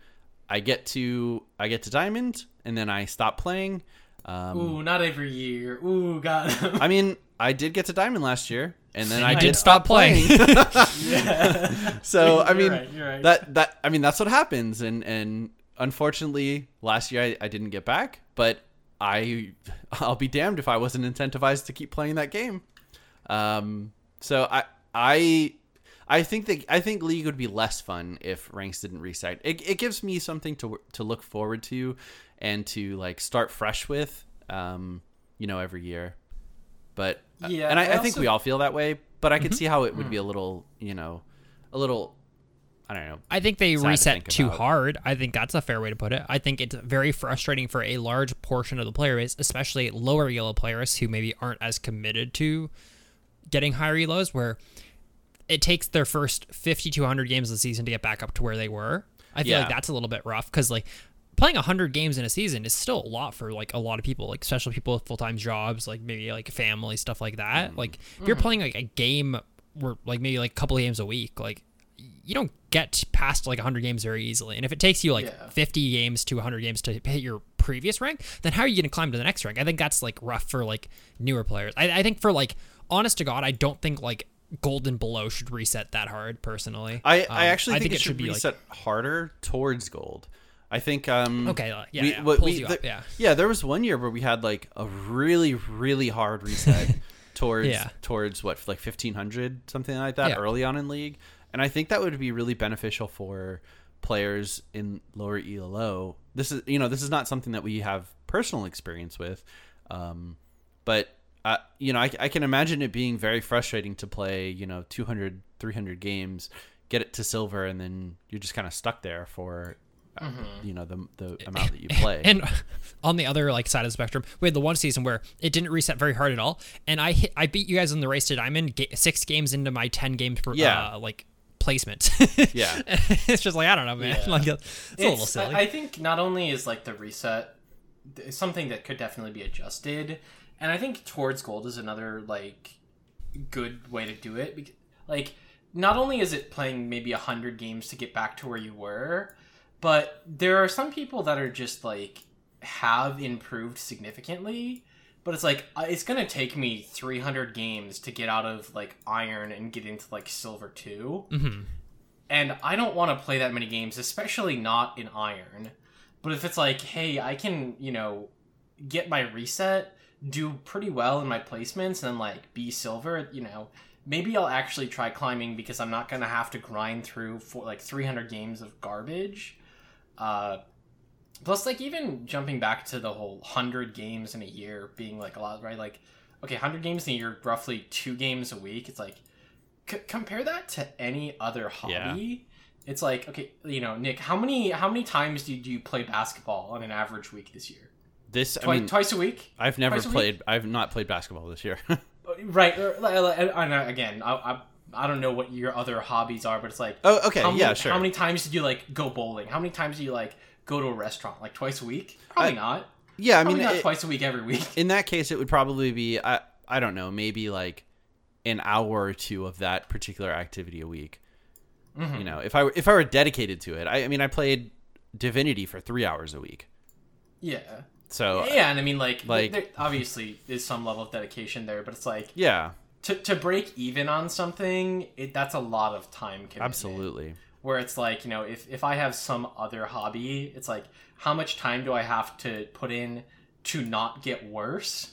I get to I get to diamond and then I stop playing. Um, Ooh, not every year. Ooh, God. I mean, I did get to diamond last year, and then I I did stop playing. yeah. so I mean, right, right. that that I mean that's what happens, and and unfortunately, last year I, I didn't get back, but I I'll be damned if I wasn't incentivized to keep playing that game. Um, so I I. I think that I think League would be less fun if ranks didn't reset. It, it gives me something to to look forward to, and to like start fresh with, um, you know, every year. But Yeah, and I, I I, think also- we all feel that way. But I Mm-hmm. could see how it would be a little, you know, a little. I don't know. I think they Sad to reset think too about. hard. I think that's a fair way to put it. I think it's very frustrating for a large portion of the player base, especially lower elo players who maybe aren't as committed to getting higher elos, where it takes their first 50 to 100 games of the season to get back up to where they were. I feel Yeah. like that's a little bit rough because like playing 100 games in a season is still a lot for like a lot of people, like especially people with full-time jobs, like maybe like family stuff like that. Like if you're playing like a game where like maybe like a couple of games a week, like you don't get past like 100 games very easily. And if it takes you like Yeah. 50 games to 100 games to hit your previous rank, then how are you going to climb to the next rank? I think that's like rough for like newer players. I, I think for like honest to God, I don't think like golden and below should reset that hard personally. I, Um, I actually think, it, should, be reset harder towards gold. I think. Um, Okay, uh, yeah, we- yeah, what we- the- yeah. yeah. There was one year where we had like a really, really hard reset towards Yeah. towards what like fifteen hundred something like that Yeah. early on in league, and I think that would be really beneficial for players in lower ELO. This is you know this is not something that we have personal experience with, um, but uh, you know I, I can imagine it being very frustrating to play you know 200 300 games get it to silver and then you're just kind of stuck there for uh, you know the the amount that you play And on the other like side of the spectrum, we had the one season where it didn't reset very hard at all, and I hit, I beat you guys in the race to diamond ga- six games into my ten games per Yeah. uh, like placement. Yeah. it's just like I don't know, man. Yeah. Like it's, a little silly. I, I think not only is like the reset something that could definitely be adjusted, and I think towards gold is another like good way to do it. bec- Like, not only is it playing maybe a hundred games to get back to where you were, but there are some people that are just like have improved significantly. But it's like uh, it's gonna take me 300 games to get out of like iron and get into like silver two Mhm. and I don't want to play that many games, especially not in Iron. But if it's like, hey, I can, you know, get my reset, do pretty well in my placements, and then like be silver, you know, maybe I'll actually try climbing because I'm not gonna have to grind through for like 300 games of garbage. Uh, plus, like even jumping back to the whole hundred games in a year being like a lot, right? Like, okay, hundred games in a year, roughly two games a week. It's like c- compare that to any other hobby It's like okay, you know, Nick, how many how many times do you play basketball on an average week this year? This Twi- I mean, twice a week. I've never twice played. I've not played basketball this year. Right. or- like- I again, I, I I don't know what your other hobbies are, but it's like oh, okay, how many, yeah, sure. How many times did you like go bowling? How many times do you like go to a restaurant? Like twice a week? Probably I- not. yeah, I Probably mean, not it- twice a week every week. in that case, it would probably be I I don't know, maybe like an hour or two of that particular activity a week. Mm-hmm. You know, if I were if I were dedicated to it, I, I mean, I played Divinity for three hours a week. Yeah. So Yeah, and I mean, like, Like- there obviously is some level of dedication there, but it's like yeah, to to break even on something, it that's a lot of time commitment. absolutely. Where it's like, you know, if if I have some other hobby, it's like, how much time do I have to put in to not get worse?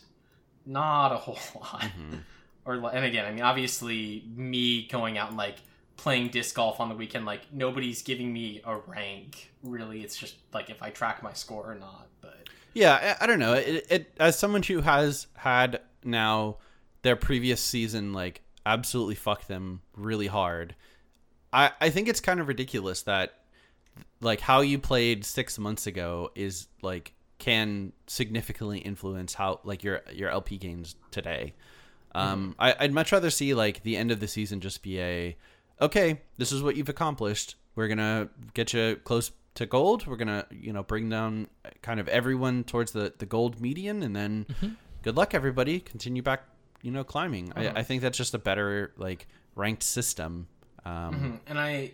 Not a whole lot. Mm-hmm. Or and again, I mean, obviously, me going out and like playing disc golf on the weekend, like nobody's giving me a rank. Really, it's just like if I track my score or not. But Yeah, I, I don't know. It, it as someone who has had now their previous season like absolutely fuck them really hard. I I think it's kind of ridiculous that like how you played 6 months ago is like can significantly influence how like your your LP gains today. Um I I'd much rather see like the end of the season just be a okay, this is what you've accomplished. We're going to get you close to gold. We're going to, you know, bring down kind of everyone towards the, the gold median and then good luck everybody. Continue back, you know, climbing. I, I think that's just a better like ranked system. Um Mhm. And I,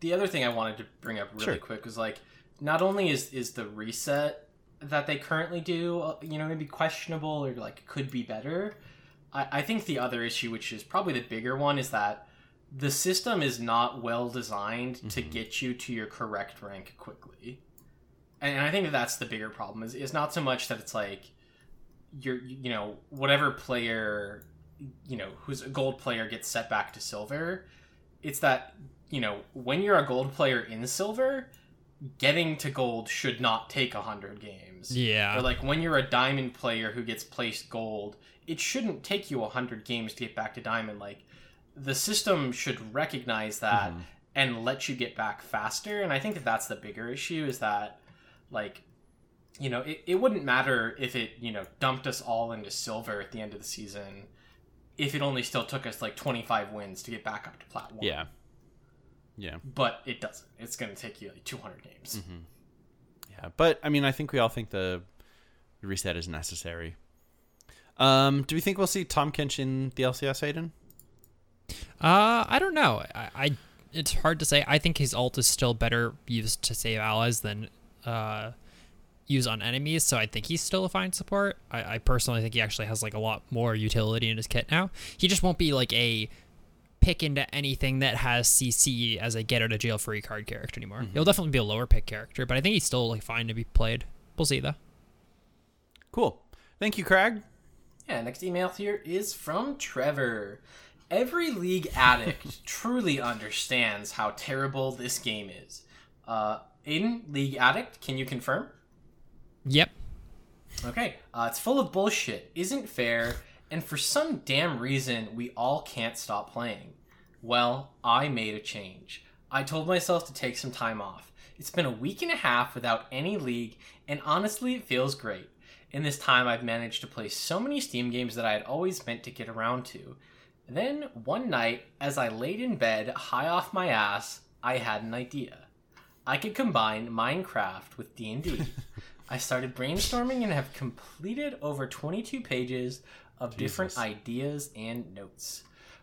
the other thing I wanted to bring up really Sure. quick was like, not only is is the reset that they currently do, uh, you know, maybe questionable or like could be better. I, I think the other issue, which is probably the bigger one, is that the system is not well designed to get you to your correct rank quickly. And I think that that's the bigger problem. Is is not so much that it's like you're you know whatever player you know who's a gold player gets set back to silver it's that you know when you're a gold player in silver getting to gold should not take 100 games. Yeah. or like when you're a diamond player who gets placed gold it shouldn't take you 100 games to get back to diamond. Like the system should recognize that mm-hmm. and let you get back faster. And i think that that's the bigger issue is that like you know it, it wouldn't matter if it you know dumped us all into silver at the end of the season if it only still took us like 25 wins to get back up to plat one yeah. Yeah. but it doesn't it's going to take you like 200 games Yeah, but I mean, I think we all think the reset is necessary. Um, do we think we'll see Tahm Kench in the LCS, Aiden? Uh, I don't know. I, I it's hard to say. I think his ult is still better used to save allies than uh use on enemies. So I think he's still a fine support. I, I personally think he actually has like a lot more utility in his kit now. He just won't be like a pick into anything that has CC as a get out of jail free card character anymore. He'll definitely be a lower pick character, but I think he's still like fine to be played. We'll see though. Cool. Thank you, Craig. Yeah, next email here is from Trevor. Every league addict truly understands how terrible this game is. Uh, Aiden, league addict, can you confirm? Yep. Okay, uh, it's full of bullshit, isn't fair, and for some damn reason, we all can't stop playing. Well, I made a change. I told myself to take some time off. It's been a week and a half without any league, and honestly, it feels great. In this time, I've managed to play so many Steam games that I had always meant to get around to. Then, one night, as I laid in bed, high off my ass, I had an idea. I could combine Minecraft with D&D. I started brainstorming and have completed over 22 pages of different ideas and notes.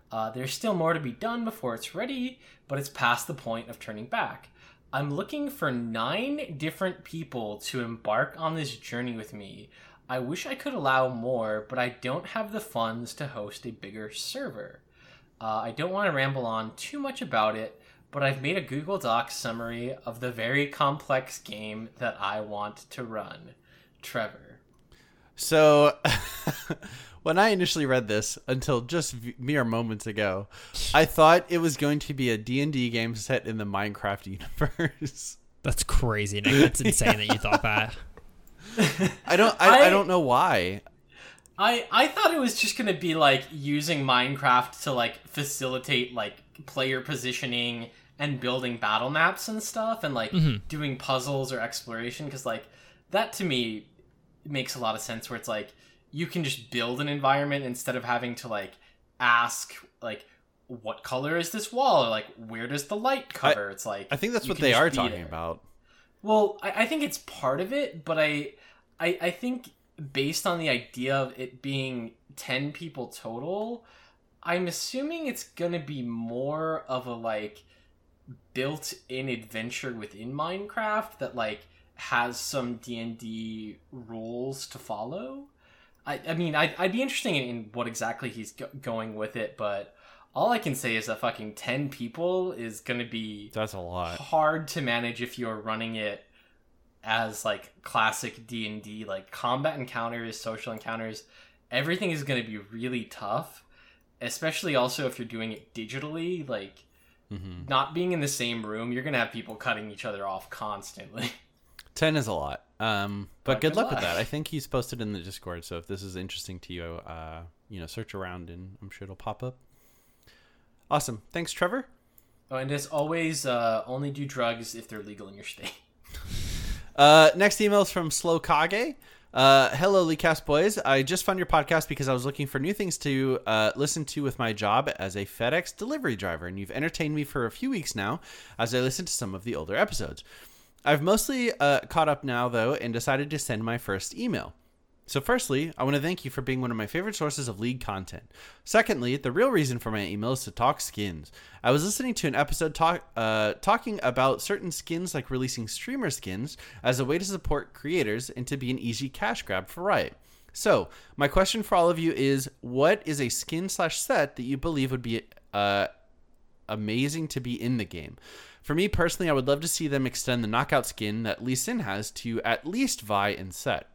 Uh, there's still more to be done before it's ready, but it's past the point of turning back. I'm looking for nine different people to embark on this journey with me. I wish I could allow more, but I don't have the funds to host a bigger server. Uh, I don't want to ramble on too much about it, but I've made a Google Docs summary of the very complex game that I want to run. Trevor. So, when I initially read this, until just v- mere moments ago, I thought it was going to be a D&D game set in the Minecraft universe. That's crazy, Nick. That's insane that you thought that. I don't I, I I- don't know why. I I thought it was just gonna be like using Minecraft to like facilitate like player positioning and building battle maps and stuff and like mm-hmm. doing puzzles or exploration because like that to me makes a lot of sense where it's like you can just build an environment instead of having to like ask like what color is this wall or like where does the light cover it's like I think that's what they are talking there. about. Well, I, I think it's part of it, but I, I, I think based on the idea of it being ten people total, I'm assuming it's gonna be more of a like built-in adventure within Minecraft that like has some D and D rules to follow. I, I mean, I'd, I'd be interested in, in what exactly he's go- going with it, but all I can say is that fucking ten people is gonna be That's a lot. hard to manage if you're running it as like classic D&D like combat encounters, social encounters, everything is going to be really tough, especially also if you're doing it digitally like hmm not being in the same room, you're going to have people cutting each other off constantly. Ten is a lot. Um, but But good good luck with that. I think he's posted in the Discord, so if this is interesting to you, uh, you know, search around and I'm sure it'll pop up. Awesome. Thanks, Trevor. oh, and as always, uh, only do drugs if they're legal in your state. Uh, next email is from Slow Kage. Uh, hello, Leecast boys. I just found your podcast because I was looking for new things to uh, listen to with my job as a FedEx delivery driver, and you've entertained me for a few weeks now as I listen to some of the older episodes. I've mostly uh, caught up now, though, and decided to send my first email. So, firstly, I want to thank you for being one of my favorite sources of League content. Secondly, the real reason for my email is to talk skins. I was listening to an episode talk, uh, talking about certain skins, like releasing streamer skins, as a way to support creators and to be an easy cash grab for Riot. So, my question for all of you is what is a skin slash set that you believe would be uh, amazing to be in the game. For me personally, I would love to see them extend the knockout skin that Lee Sin has to at least Vi and Sett.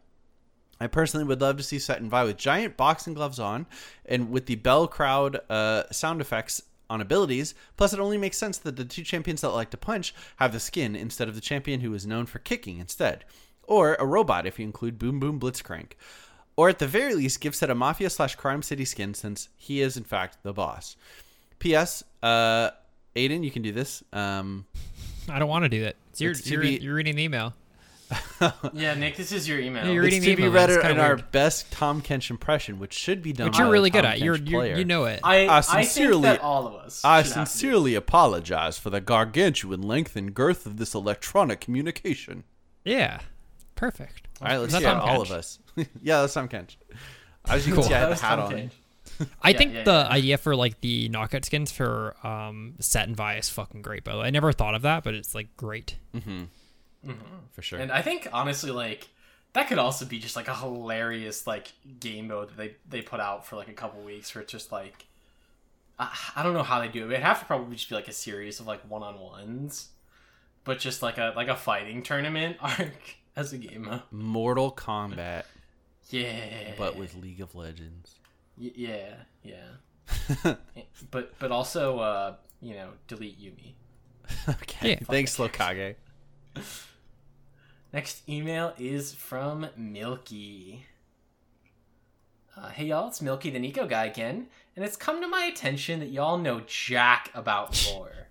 I personally would love to see Sett and Vi with giant boxing gloves on and with the bell crowd uh, sound effects on abilities. Plus, it only makes sense that the two champions that like to punch have the skin instead of the champion who is known for kicking instead. Or a robot if you include Boom Boom Blitzcrank. Or at the very least, give Sett a Mafia slash Crime City skin since he is, in fact, the boss. P.S. Uh, Aiden, you can do this. Um, I don't want to do that. It's your, It's you're, be- you're reading the email. yeah, Nick, this is your email. Yeah, you're it's reading to the be email, read It's in kinda our best Tahm Kench impression, which should be done. Which you're by really a good Tahm at. You're, Kench you're player. you know it. I, I I sincerely- think that all of us. I should have to sincerely apologize for the gargantuan length and girth of this electronic communication. yeah. Perfect. All right, let's Is that hear it, Tahm all of us. yeah, that's Tahm Kench. As you Cool. can see, I had the hat Tahm on. Kench. I Yeah, think yeah, the yeah. idea for like the knockout skins for um Sett and Vi is fucking great, by the way. I never thought of that, but it's like great. For sure. And I think honestly, like that could also be just like a hilarious like game mode that they they put out for like a couple weeks, where it's just like I, I don't know how they do it. It'd have to probably just be like a series of like one on ones, but just like a like a fighting tournament arc as a game mode. Mortal Kombat, Yeah, but with League of Legends. Y- yeah, yeah. but but also uh you know delete Yuumi. okay. Yeah. Thanks, Lokage. Next email is from Milky. Uh, hey y'all, it's Milky the Nico guy again, and it's come to my attention that y'all know jack about lore.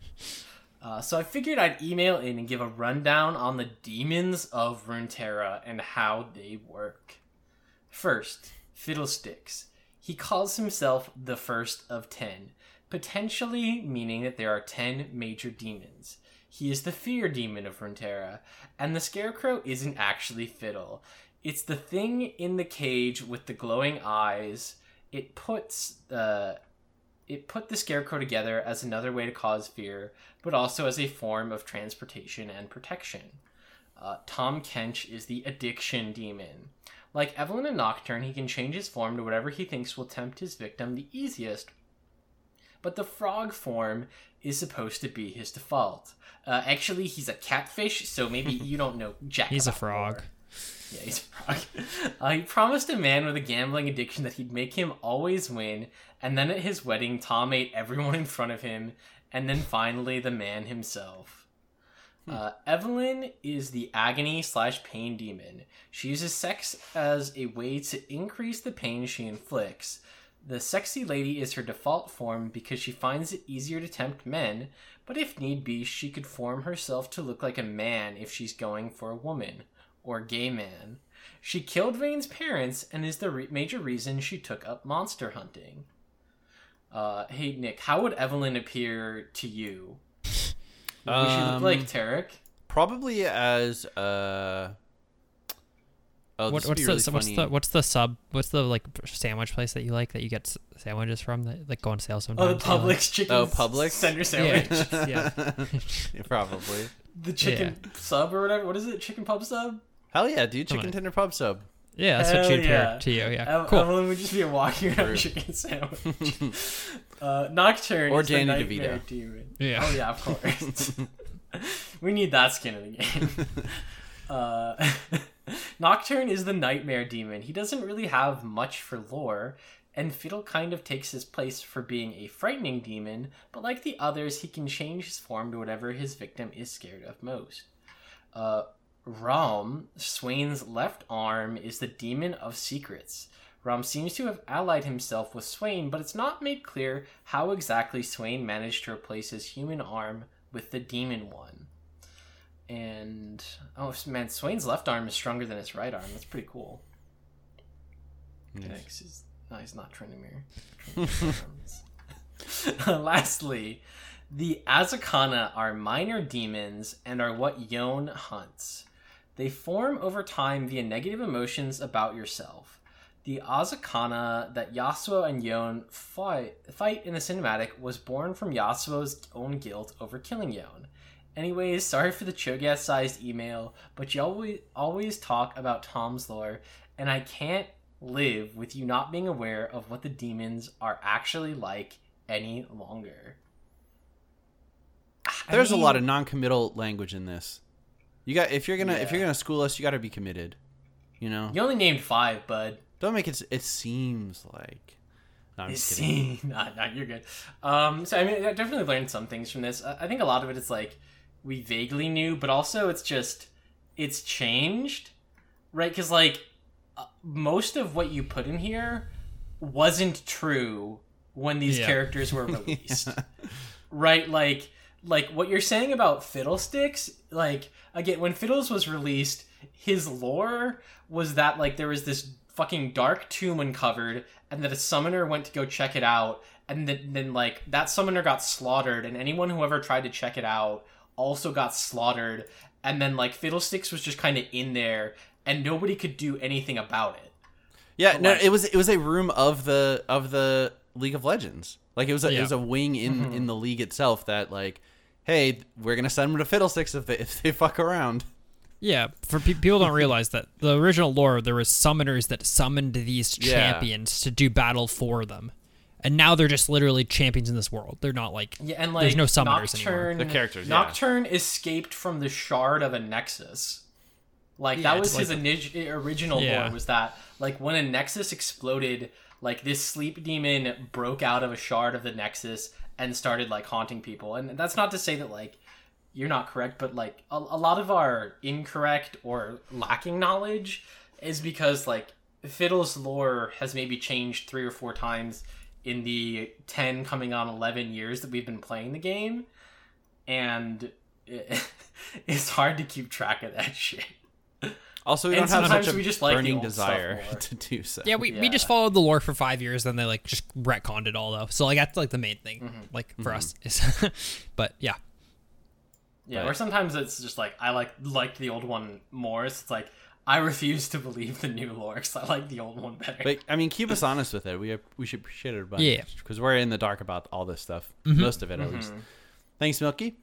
Uh, so I figured I'd email in and give a rundown on the demons of Runeterra and how they work. First, Fiddlesticks. He calls himself the first of ten, potentially meaning that there are ten major demons. He is the fear demon of Runeterra, and the scarecrow isn't actually Fiddle. It's the thing in the cage with the glowing eyes. It puts uh, it put the scarecrow together as another way to cause fear, but also as a form of transportation and protection. Uh, Tahm Kench is the addiction demon. Like Evelynn and Nocturne, he can change his form to whatever he thinks will tempt his victim the easiest. But the frog form is supposed to be his default. Uh, actually, he's a catfish, so maybe you don't know Jack. He's a frog. lore. Yeah, he's a frog. Uh, he promised a man with a gambling addiction that he'd make him always win, and then at his wedding, Tahm ate everyone in front of him, and then finally the man himself. Uh, Evelynn is the agony slash pain demon. She uses sex as a way to increase the pain she inflicts, The sexy lady is her default form because she finds it easier to tempt men, but if need be, she could form herself to look like a man if she's going for a woman or gay man. She killed Vayne's parents and is the re- major reason she took up monster hunting. Uh, hey Nick, how would Evelynn appear to you? Would she look Um, like Taric? Probably as uh. Oh, What, what's be the really what's funny. the what's the sub what's the like sandwich place that you like that you get sandwiches from that like go on sale sometimes? Oh, the you know, like- Publix chicken Oh, Publix? center sandwich. yeah. Yeah, probably. The chicken sub or whatever. What is it? Chicken pub sub? Hell yeah, dude! Chicken on. tender pub sub. Yeah, that's Hell what she'd yeah. appear to you. Yeah, Ev- cool. Evelynn would just be a walking around True. chicken sandwich. uh, Nocturne Or is Danny the DeVito. demon. Yeah. Oh yeah, of course. we need that skin in the game. Uh, Nocturne is the nightmare demon. He doesn't really have much for lore, and Fiddle kind of takes his place for being a frightening demon, but like the others, he can change his form to whatever his victim is scared of most. Uh, Raum, Swain's left arm, is the demon of secrets. Raum seems to have allied himself with Swain, but it's not made clear how exactly Swain managed to replace his human arm with the demon one. And oh man, Swain's left arm is stronger than his right arm. That's pretty cool. Thanks. He's, no, he's not Tryndamere. Lastly, the Azakana are minor demons and are what Yone hunts. They form over time via negative emotions about yourself. The Azakana that Yasuo and Yone fight, fight in the cinematic was born from Yasuo's own guilt over killing Yone. Anyways, sorry for the Cho'Gath sized email, but you always always talk about Tahm's lore, and I can't live with you not being aware of what the demons are actually like any longer. I There's a lot of non-committal language in this. You got if you're gonna if you're gonna school us, you got to be committed. You know, You only named five, bud. don't make it. It seems like. No, I'm just kidding. see, nah, nah, you're good. Um, so I mean, I definitely learned some things from this. I I think a lot of it is like we vaguely knew, but also it's just it's changed, right? Because like uh, most of what you put in here wasn't true when these Yeah. characters were released, right? Like like what you're saying about Fiddlesticks, like again when Fiddles was released, his lore was that like there was this fucking dark tomb uncovered and that a summoner went to go check it out and then, then like that summoner got slaughtered and anyone who ever tried to check it out also got slaughtered and then like Fiddlesticks was just kind of in there and nobody could do anything about it. Yeah, But, no, like- it was it was a room of the of the League of Legends. Like it was a, it was a wing in mm-hmm. in the league itself that like, hey, we're gonna send them to Fiddlesticks if they if they fuck around. Yeah, for pe- people don't realize that the original lore there was summoners that summoned these Yeah. champions to do battle for them, and now they're just literally champions in this world. They're not like Yeah, and like there's no summoners anymore. The characters, yeah. Nocturne escaped from the shard of a Nexus. Like Yeah, that was it's his ini- original Yeah. lore was that like when a Nexus exploded, like this sleep demon broke out of a shard of the Nexus and started like haunting people. And that's not to say that like you're not correct, but like a, a lot of our incorrect or lacking knowledge is because like Fiddle's lore has maybe changed three or four times in the 10 coming on 11 years that we've been playing the game and it, it's hard to keep track of that shit Also, we And don't have such a we just like burning old desire to do so. Yeah, we, we just followed the lore for five years, then they like just retconned it all though. So like that's like the main thing, Mm-hmm. like for us is, but yeah, yeah Right. or sometimes it's just like i like liked the old one more so it's like i refuse to believe the new lore because i like the old one better But I mean, keep us honest with it. We we should appreciate it a bunch. Yeah. because we're in the dark about all this stuff. Mm-hmm. Most of it, at least. Thanks, Milky.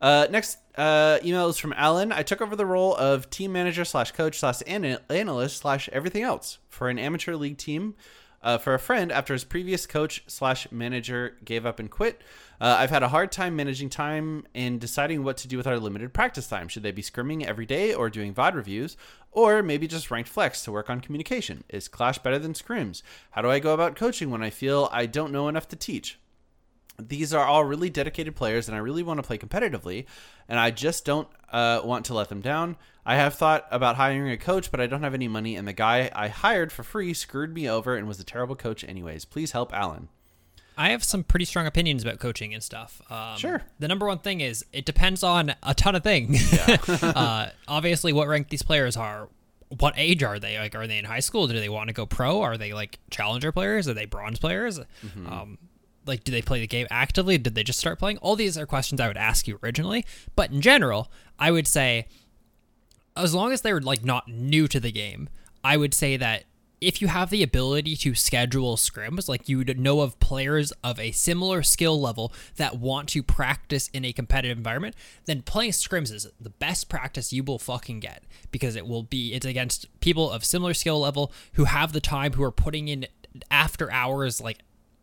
Uh, next uh, email is from Alan. I took over the role of team manager slash coach slash analyst slash everything else for an amateur league team uh, for a friend after his previous coach slash manager gave up and quit. Uh, I've had a hard time managing time and deciding what to do with our limited practice time. Should they be scrimming every day or doing VOD reviews? Or maybe just ranked flex to work on communication? Is Clash better than scrims? How do I go about coaching when I feel I don't know enough to teach? these are all really dedicated players, and I really want to play competitively, and I just don't uh, want to let them down. I have thought about hiring a coach, but I don't have any money, and the guy I hired for free screwed me over and was a terrible coach, anyways. Please help Alan. I have some pretty strong opinions about coaching and stuff. Um, Sure. The number one thing is it depends on a ton of things. uh, obviously, what rank these players are. What age are they? Like, are they in high school? Do they want to go pro? Are they like challenger players? Are they bronze players? Um, like, do they play the game actively? Did they just start playing? All these are questions I would ask you originally. But in general, I would say as long as they're like not new to the game, I would say that if you have the ability to schedule scrims, like you know of players of a similar skill level that want to practice in a competitive environment, then playing scrims is the best practice you will fucking get because it will be it's against people of similar skill level who have the time who are putting in after hours like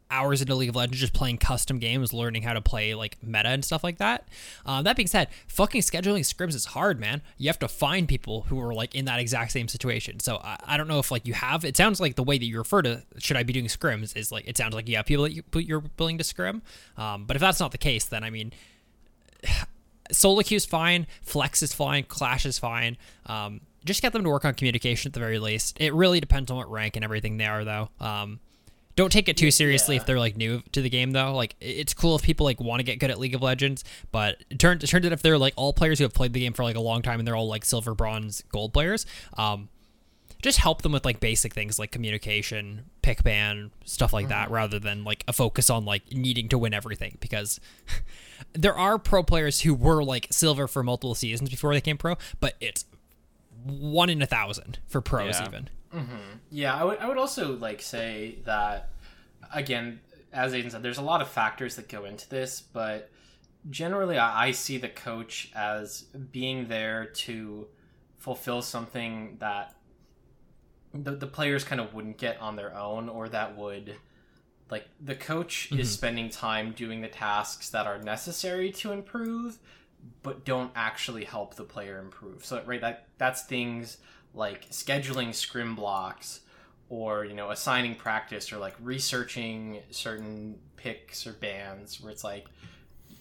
hours into League of Legends just playing custom games, learning how to play like meta and stuff like that. Um, that being said, fucking scheduling scrims is hard, man. You have to find people who are like in that exact same situation. So I, I don't know if like you have. It sounds like the way that you refer to should I be doing scrims is like it sounds like you have people that you, you're willing to scrim. Um, but if that's not the case, then I mean. Solo queue is fine, Flex is fine, Clash is fine. Um, just get them to work on communication at the very least. It really depends on what rank and everything they are, though. Um, don't take it too seriously Yeah. if they're like new to the game though. Like it's cool if people like want to get good at League of Legends, but it turns it if they're like all players who have played the game for like a long time and they're all like silver, bronze, gold players, um, just help them with like basic things like communication, pick ban, stuff like that, rather than like a focus on like needing to win everything because there are pro players who were like silver for multiple seasons before they came pro, but it's one in a thousand for pros Yeah. even. Mm-hmm. Yeah, I would I would also like say that again, as Aiden said, there's a lot of factors that go into this, but generally I, I see the coach as being there to fulfill something that the, the players kind of wouldn't get on their own or that would like the coach is mm-hmm. spending time doing the tasks that are necessary to improve but don't actually help the player improve. So right that that's things like scheduling scrim blocks or you know assigning practice or like researching certain picks or bands where it's like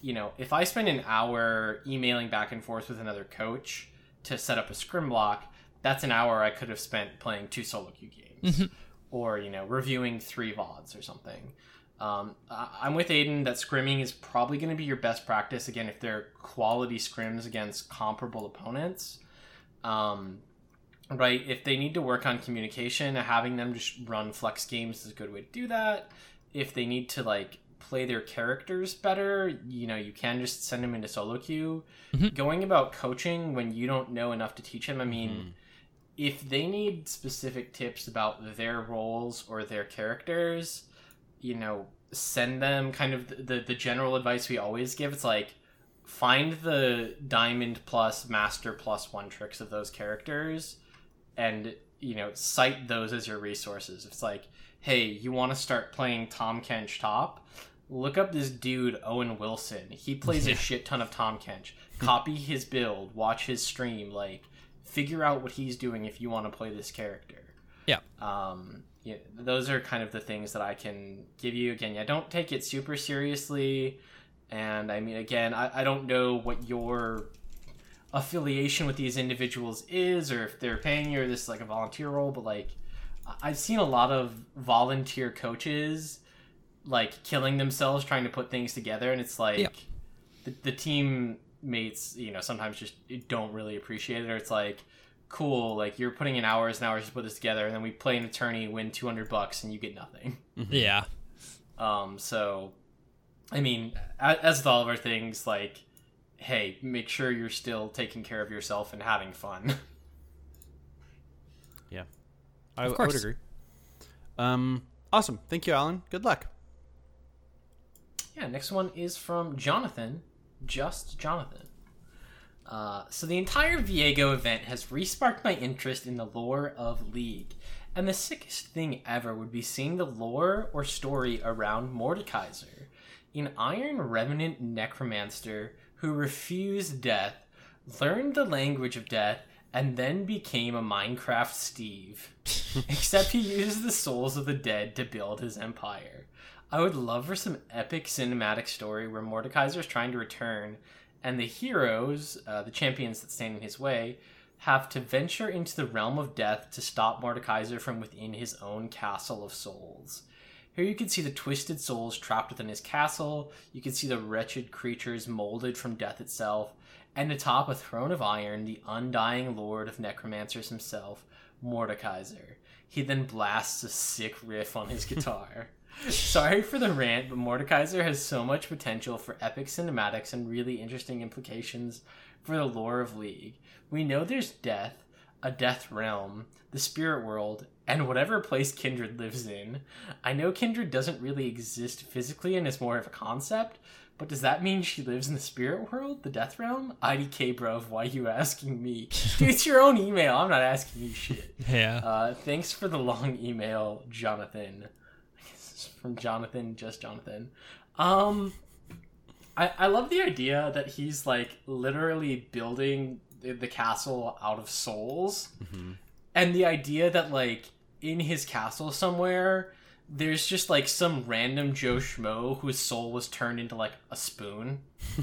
you know if i spend an hour emailing back and forth with another coach to set up a scrim block that's an hour i could have spent playing two solo queue games or you know reviewing three vods or something. Um, I- i'm with aiden that scrimming is probably going to be your best practice again if they're quality scrims against comparable opponents. Um, right? If they need to work on communication having them just run flex games is a good way to do that. If they need to like play their characters better you know you can just send them into solo queue. Mm-hmm. Going about coaching when you don't know enough to teach them i mean mm-hmm. if they need specific tips about their roles or their characters you know send them kind of the, the, the general advice we always give. It's like find the diamond plus master plus one tricks of those characters and you know cite those as your resources it's like hey you want to start playing Tahm Kench top look up this dude owen wilson he plays a shit ton of Tahm Kench copy his build watch his stream like figure out what he's doing if you want to play this character Yeah. um yeah, those are kind of the things that I can give you. Again, yeah, don't take it super seriously. And I mean, again, I, I don't know what your affiliation with these individuals is, or if they're paying you, or this is like a volunteer role. But like, I- I've seen a lot of volunteer coaches like killing themselves trying to put things together, and it's like Yeah. the, the teammates, you know, sometimes just don't really appreciate it, or it's like cool like you're putting in hours and hours to put this together and then we play an attorney win 200 bucks and you get nothing Yeah. um so i mean as with all of our things like hey make sure you're still taking care of yourself and having fun Yeah, I, Of I would agree. Um, awesome. Thank you, Alan. Good luck. Yeah, next one is from Jonathan, just Jonathan. Uh, so the entire Viego event has resparked my interest in the lore of League, and the sickest thing ever would be seeing the lore or story around Mordekaiser, an Iron Revenant necromancer who refused death, learned the language of death, and then became a Minecraft Steve. Except he used the souls of the dead to build his empire. I would love for some epic cinematic story where Mordekaiser is trying to return, and the heroes, uh, the champions that stand in his way, have to venture into the realm of death to stop Mordekaiser from within his own castle of souls. Here you can see the twisted souls trapped within his castle, you can see the wretched creatures molded from death itself, and atop a throne of iron, the undying lord of necromancers himself, Mordekaiser. He then blasts a sick riff on his guitar. Sorry for the rant, but Mordekaiser has so much potential for epic cinematics and really interesting implications for the lore of League. We know there's death, a death realm, the spirit world, and whatever place Kindred lives in. I know Kindred doesn't really exist physically and is more of a concept, but does that mean she lives in the spirit world, the death realm? IDK, bro, why you asking me? Dude, it's your own email. I'm not asking you shit. Yeah. Uh, thanks for the long email, Jonathan. I guess it's from Jonathan, just Jonathan. Um, I I love the idea that he's like literally building the, castle out of souls, and the idea that like in his castle somewhere. There's just like some random Joe Schmo whose soul was turned into like a spoon.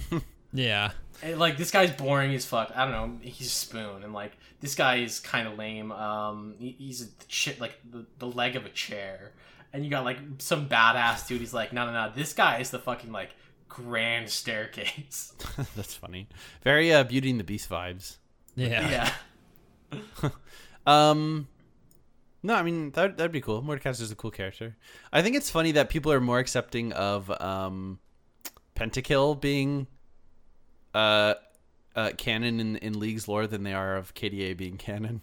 yeah. And, like this guy's boring as fuck. I don't know. He's a spoon, and like this guy is kind of lame. Um, he- he's a shit like the, the leg of a chair, and you got like some badass dude. He's like, no, no, no. This guy is the fucking like grand staircase. That's funny. Very uh, Beauty and the Beast vibes. Yeah. yeah. Um, no, I mean that that'd be cool. Mordekaiser's a cool character. I think it's funny that people are more accepting of um, Pentakill being uh, uh canon in in League's lore than they are of KDA being canon,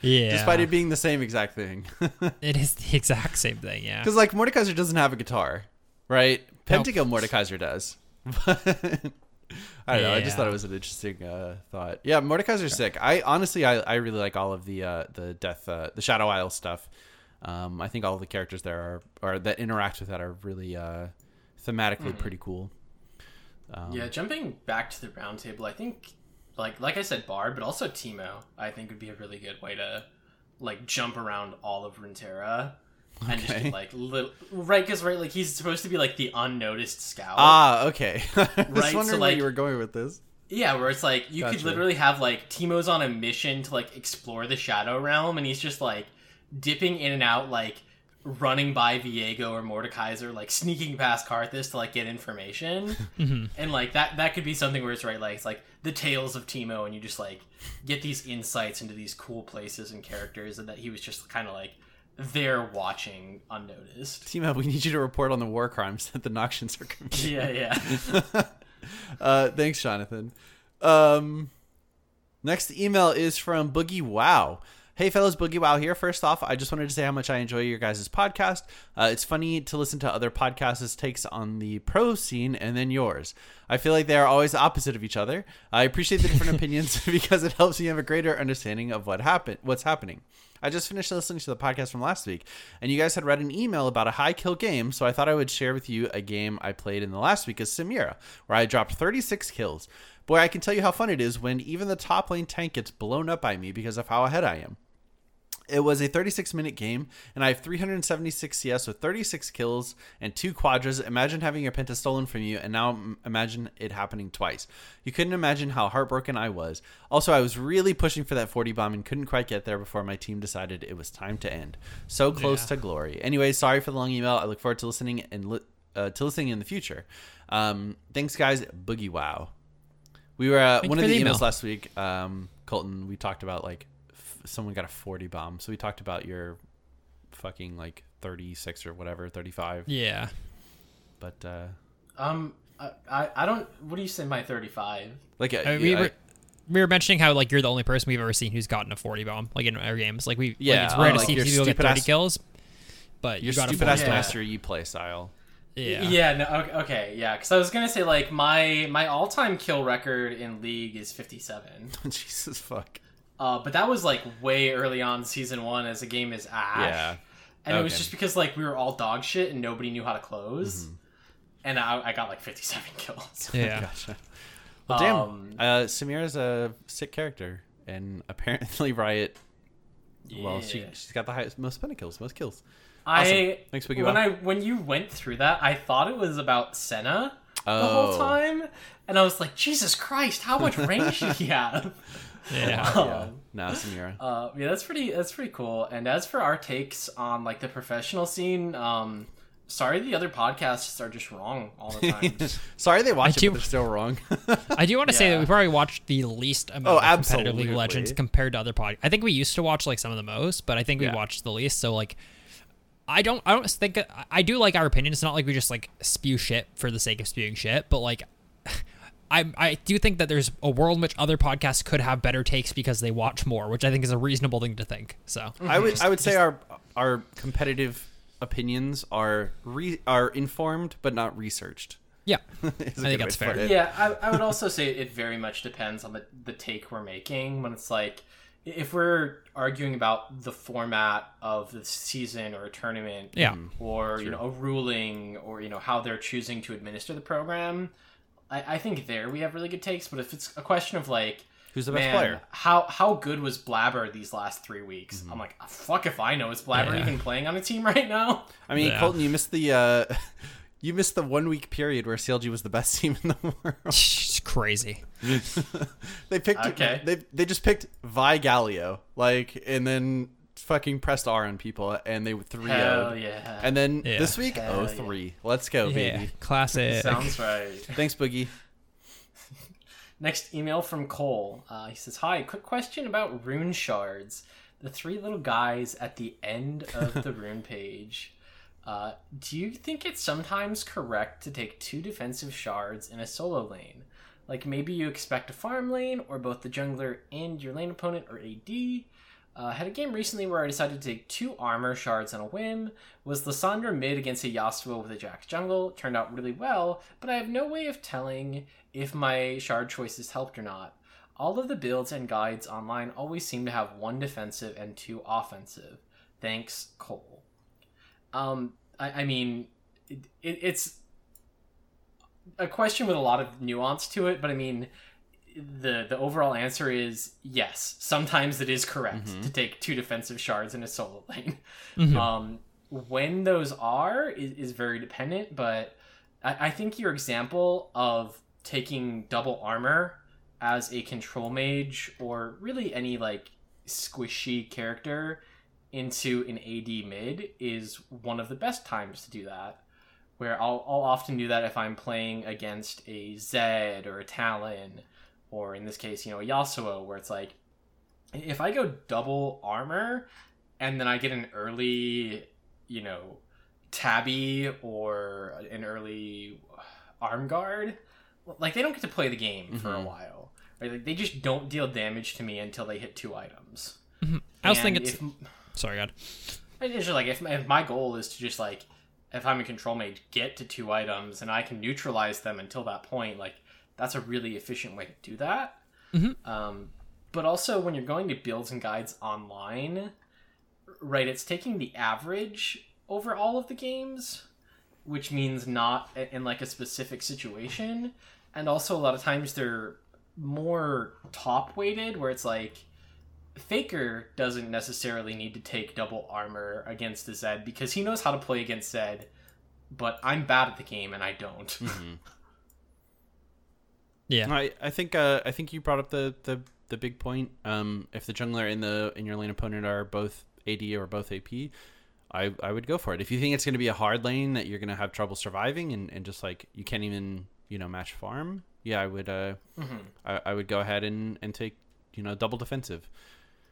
Yeah. despite it being the same exact thing. it is the exact same thing. Yeah. Because like Mordekaiser doesn't have a guitar, right? Pentakill Mordekaiser does. I don't know. I just Yeah. thought it was an interesting uh, thought. Yeah, Mordekaiser's sick. I honestly, I, I really like all of the uh, the death, uh, the Shadow Isle stuff. Um, I think all the characters there are, or that interact with that are really uh, thematically pretty cool. Um, Yeah, jumping back to the roundtable, I think, like like I said, Bard, but also Teemo, I think would be a really good way to like jump around all of Runeterra and just Okay. like little right because right like he's supposed to be like the unnoticed scout. Ah, okay. I was Right, so, wondering where you were going with this. Yeah, where it's like you could literally have like Teemo's on a mission to like explore the Shadow Realm, and he's just like dipping in and out, like running by Viego or Mordekaiser, like sneaking past Karthus to like get information, and like that that could be something where it's right, like it's like the tales of Teemo, and you just like get these insights into these cool places and characters, and that he was just kind of like there watching unnoticed. Teemo, we need you to report on the war crimes that the Noxians are committing. Yeah, yeah. uh, thanks, Jonathan. Um, next email is from Boogie Wow. Hey, fellas, Boogie Wow here. First off, I just wanted to say how much I enjoy your guys' podcast. Uh, it's funny to listen to other podcasts' takes on the pro scene and then yours. I feel like they are always opposite of each other. I appreciate the different opinions because it helps me have a greater understanding of what happened, what's happening. I just finished listening to the podcast from last week, and you guys had read an email about a high kill game, so I thought I would share with you a game I played in the last week as Samira, where I dropped 36 kills. Boy, I can tell you how fun it is when even the top lane tank gets blown up by me because of how ahead I am. It was a 36 minute game, and I have 376 CS with 36 kills and two quadras. Imagine having your penta stolen from you, and now imagine it happening twice. You couldn't imagine how heartbroken I was. Also, I was really pushing for that 40 bomb and couldn't quite get there before my team decided it was time to end. So close Yeah. to glory. Anyway, sorry for the long email. I look forward to listening and li- uh, to listening in the future. Um, thanks, guys. Boogie wow. We were uh, one of the emails email. last week. Um, Colton, we talked about like someone got a 40 bomb. So we talked about your fucking like 36 or whatever, 35. Yeah. But uh, um, I, I I don't. What do you say? My thirty-five. like uh, I mean, we, I- were, we were mentioning how like you're the only person we've ever seen who's gotten a 40 bomb like in our games. Like we, like, Yeah, it's rare oh, to like see people get 30 ass- kills. But your you got stupid a ass 40 Yeah. master E play style. Yeah. Yeah, no, okay, okay, yeah, because I was gonna say like my my all time kill record in league is fifty seven, Jesus fuck. Uh, but that was like way early on season one as a game is Ashe, Yeah. and it was just because like we were all dog shit and nobody knew how to close, Mm-hmm. and I, I got like fifty seven kills. Yeah. Gotcha. Well, damn. Um, uh, Samira's a sick character, and apparently Riot. Well, she Yeah. she's got the highest, most penna kills, most kills. I Thanks, Boogie when Bob. I when you went through that, I thought it was about Senna the Oh. whole time, and I was like, Jesus Christ, how much range did he have? Yeah. yeah. Nah, Samira. Uh, yeah, that's pretty. That's pretty cool. And as for our takes on like the professional scene, um, sorry, the other podcasts are just wrong all the time. Sorry they watch I it, do- but they're still wrong. I do want to say that Yeah. we probably watched the least amount Oh, of competitive League of. Legends compared to other podcasts. I think we used to watch like some of the most, but I think we Yeah. watched the least. So like, I don't, I don't think I do like our opinion. It's not like we just like spew shit for the sake of spewing shit, but like. I, I do think that there's a world in which other podcasts could have better takes because they watch more, which I think is a reasonable thing to think. So I would I would say our our competitive opinions are re, are informed but not researched. yeah, Is a I good think way that's to put fair. it. yeah, I, I would also say it very much depends on the the take we're making. When it's like, if we're arguing about the format of the season or a tournament, Yeah. Mm-hmm. or you know a ruling, or you know how they're choosing to administer the program, I, I think there we have really good takes. But if it's a question of like. Who's the best Man, player? how how good was Blaber these last three weeks? I'm like, fuck if I know. Is Blaber Yeah. even playing on a team right now? I mean, Yeah. Colton, you missed the uh, you missed the one week period where CLG was the best team in the world. it's crazy. they picked Okay. they they just picked Vi Galio like and then fucking pressed R on people and they 3 Hell 0 yeah! And then Yeah. this week, Hell oh three. Let's go, Yeah, baby. classic. sounds right. Thanks, Boogie. Next email from Cole. Uh, he says, "Hi, quick question about rune shards. The three little guys at the end of the rune page. Uh, do you think it's sometimes correct to take two defensive shards in a solo lane? Like maybe you expect a farm lane, or both the jungler and your lane opponent or AD. Uh, had a game recently where I decided to take two armor shards on a whim. Was Lissandra mid against a Yasuo with a Jax jungle? Turned out really well, but I have no way of telling if my shard choices helped or not. All of the builds and guides online always seem to have one defensive and two offensive. Thanks, Cole. Um, I, I mean, it, it, it's a question with a lot of nuance to it, but I mean, the the overall answer is yes. Sometimes it is correct Mhm. to take two defensive shards in a solo lane. Mhm. Um, when those are is, is very dependent, but I, I think your example of taking double armor as a control mage or really any like squishy character into an AD mid is one of the best times to do that. Where I'll, I'll often do that if I'm playing against a Zed or a Talon, or in this case, you know, Yasuo, where it's like, if I go double armor and then I get an early, you know, tabby or an early arm guard, like they don't get to play the game for a Mhm. while. Right? Like, they just don't deal damage to me until they hit two items. I also And think it's. if, Sorry, God. it's just like if, if my goal is to just like if I'm a control mage, get to two items and I can neutralize them until that point, like that's a really efficient way to do that. Mhm. Um, but also when you're going to builds and guides online, right? It's taking the average over all of the games, which means not in like a specific situation, and also a lot of times they're more top weighted, where it's like Faker doesn't necessarily need to take double armor against the Zed because he knows how to play against Zed, but I'm bad at the game and I don't. Mhm. Yeah. I, I think uh, I think you brought up the, the, the big point. Um, if the jungler and the in your lane opponent are both AD or both AP, I, I would go for it. If you think it's going to be a hard lane that you're going to have trouble surviving and, and just like you can't even you know match farm, yeah, I would uh, Mhm. I, I would go ahead and, and take you know double defensive.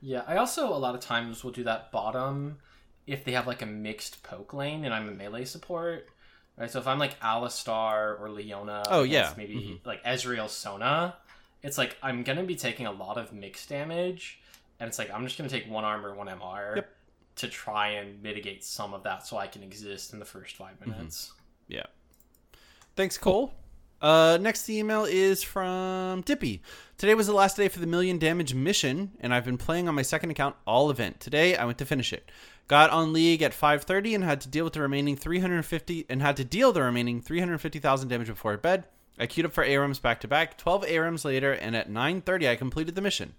Yeah, I also a lot of times will do that bottom if they have like a mixed poke lane and I'm a melee support. Right, so if I'm like Alistar or Leona, Oh, yeah. maybe Mhm. like Ezreal Sona, it's like I'm gonna be taking a lot of mixed damage, and it's like I'm just gonna take one armor, one MR Yep. to try and mitigate some of that, so I can exist in the first five Mm-hmm. minutes. Yeah. Thanks, Cole. Uh, next email is from Dippy. Today was the last day for the million damage mission, and I've been playing on my second account all event. Today I went to finish it. Got on league at 5:30 and had to deal with the remaining 350 and had to deal the remaining 350,000 damage before bed. I queued up for ARAMs back to back. 12 ARAMs later, and at 9:30 I completed the mission.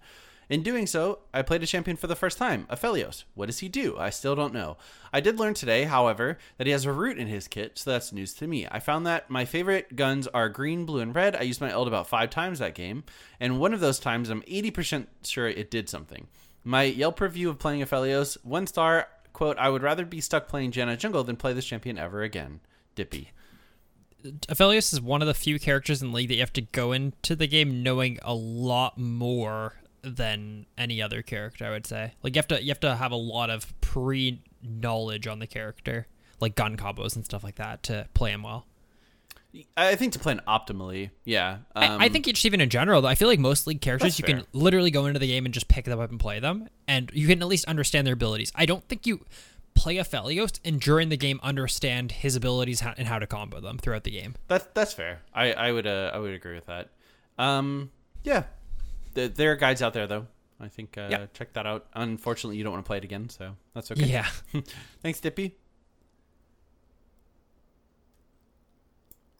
In doing so, I played a champion for the first time, Aphelios. What does he do? I still don't know. I did learn today, however, that he has a root in his kit, so that's news to me. I found that my favorite guns are green, blue, and red. I used my ult about five times that game, and one of those times I'm 80% sure it did something. My Yelp review of playing Aphelios, one star, quote, I would rather be stuck playing Janna Jungle than play this champion ever again. Dippy. Aphelios is one of the few characters in League that you have to go into the game knowing a lot more than any other character. I would say, like you have to you have to have a lot of pre knowledge on the character, like gun combos and stuff like that, to play him well. I think to play him optimally, yeah. Um, I, I think just even in general, though, I feel like most league characters you fair. can literally go into the game and just pick them up and play them, and you can at least understand their abilities. I don't think you play Aphelios and during the game understand his abilities and how to combo them throughout the game. That's that's fair. I I would uh, I would agree with that. Um, yeah, there, there are guides out there though. I think uh, Yeah. check that out. Unfortunately, you don't want to play it again, so that's okay. Yeah. Thanks, Dippy.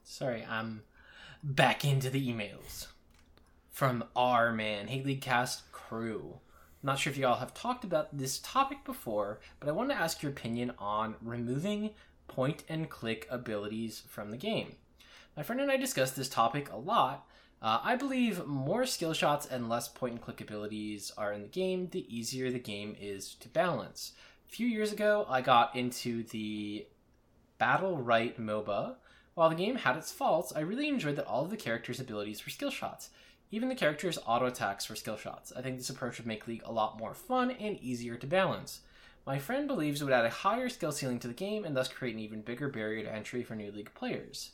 Sorry, I'm back into the emails from our man, Haley Cast Crew. Not sure if you all have talked about this topic before, but I wanted to ask your opinion on removing point and click abilities from the game. My friend and I discussed this topic a lot. Uh, I believe more skill shots and less point and click abilities are in the game, the easier the game is to balance. A few years ago, I got into the Battlerite MOBA. While the game had its faults, I really enjoyed that all of the characters' abilities were skill shots. Even the characters' auto attacks were skill shots. I think this approach would make League a lot more fun and easier to balance. My friend believes it would add a higher skill ceiling to the game and thus create an even bigger barrier to entry for new League players.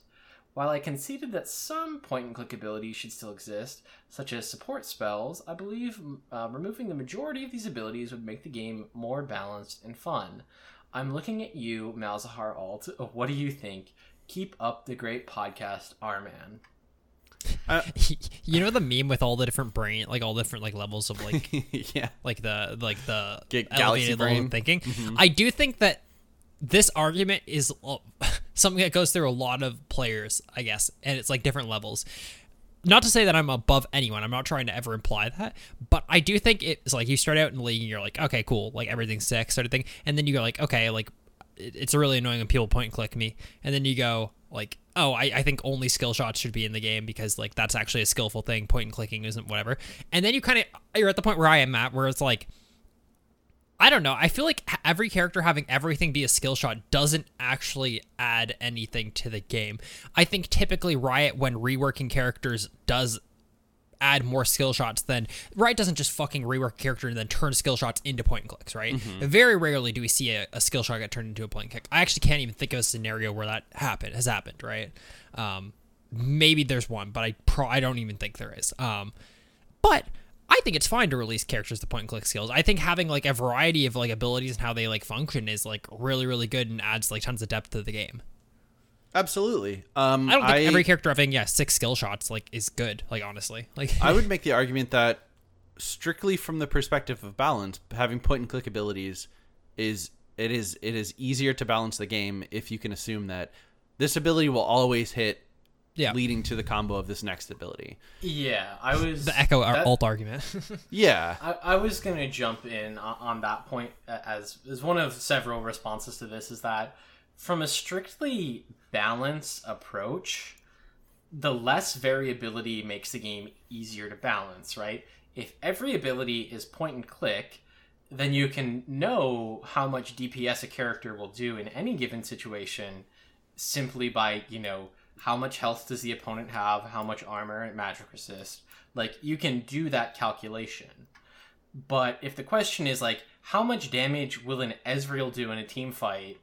While I conceded that some point and click abilities should still exist, such as support spells, I believe uh, removing the majority of these abilities would make the game more balanced and fun. I'm looking at you, Malzahar Alt. What do you think? Keep up the great podcast, R-Man. you know the meme with all the different brain, like all different like levels of like yeah, like the like the Ga- galaxy elevated level brain. of thinking. I do think that this argument is uh, something that goes through a lot of players, I guess, and it's like different levels. Not to say that I'm above anyone. I'm not trying to ever imply that, but I do think it's like you start out in the league and you're like, okay, cool, like everything's sick, sort of thing, and then you go like, okay, like it- it's really annoying when people point and click me, and then you go like, oh, I, I think only skill shots should be in the game because like that's actually a skillful thing. Point and clicking isn't whatever, and then you kind of you're at the point where I am at where it's like. I don't know. I feel like every character having everything be a skill shot doesn't actually add anything to the game. I think typically Riot, when reworking characters, does add more skill shots than Riot doesn't just fucking rework a character and then turn skill shots into point and clicks, right? Very rarely do we see a, a skill shot get turned into a point and click. I actually can't even think of a scenario where that happened has happened, right? Um, maybe there's one, but I pro I don't even think there is. Um, but I think it's fine to release characters to point and click skills. I think having like a variety of like abilities and how they like function is like really really good and adds like tons of depth to the game. Absolutely. Um, I don't think every character having yeah six skill shots like is good. Like honestly, like I would make the argument that strictly from the perspective of balance, having point and click abilities is it is it is easier to balance the game if you can assume that this ability will always hit yeah leading to the combo of this next ability. Yeah, I was the Ekko that- alt argument. Yeah. I, I was going to jump in on, on that point as as one of several responses to this is that from a strictly balance approach, the less variability makes the game easier to balance, right? If every ability is point and click, then you can know how much DPS a character will do in any given situation simply by, you know, how much health does the opponent have, how much armor and magic resist. Like, you can do that calculation. But if the question is, like, how much damage will an Ezreal do in a team fight?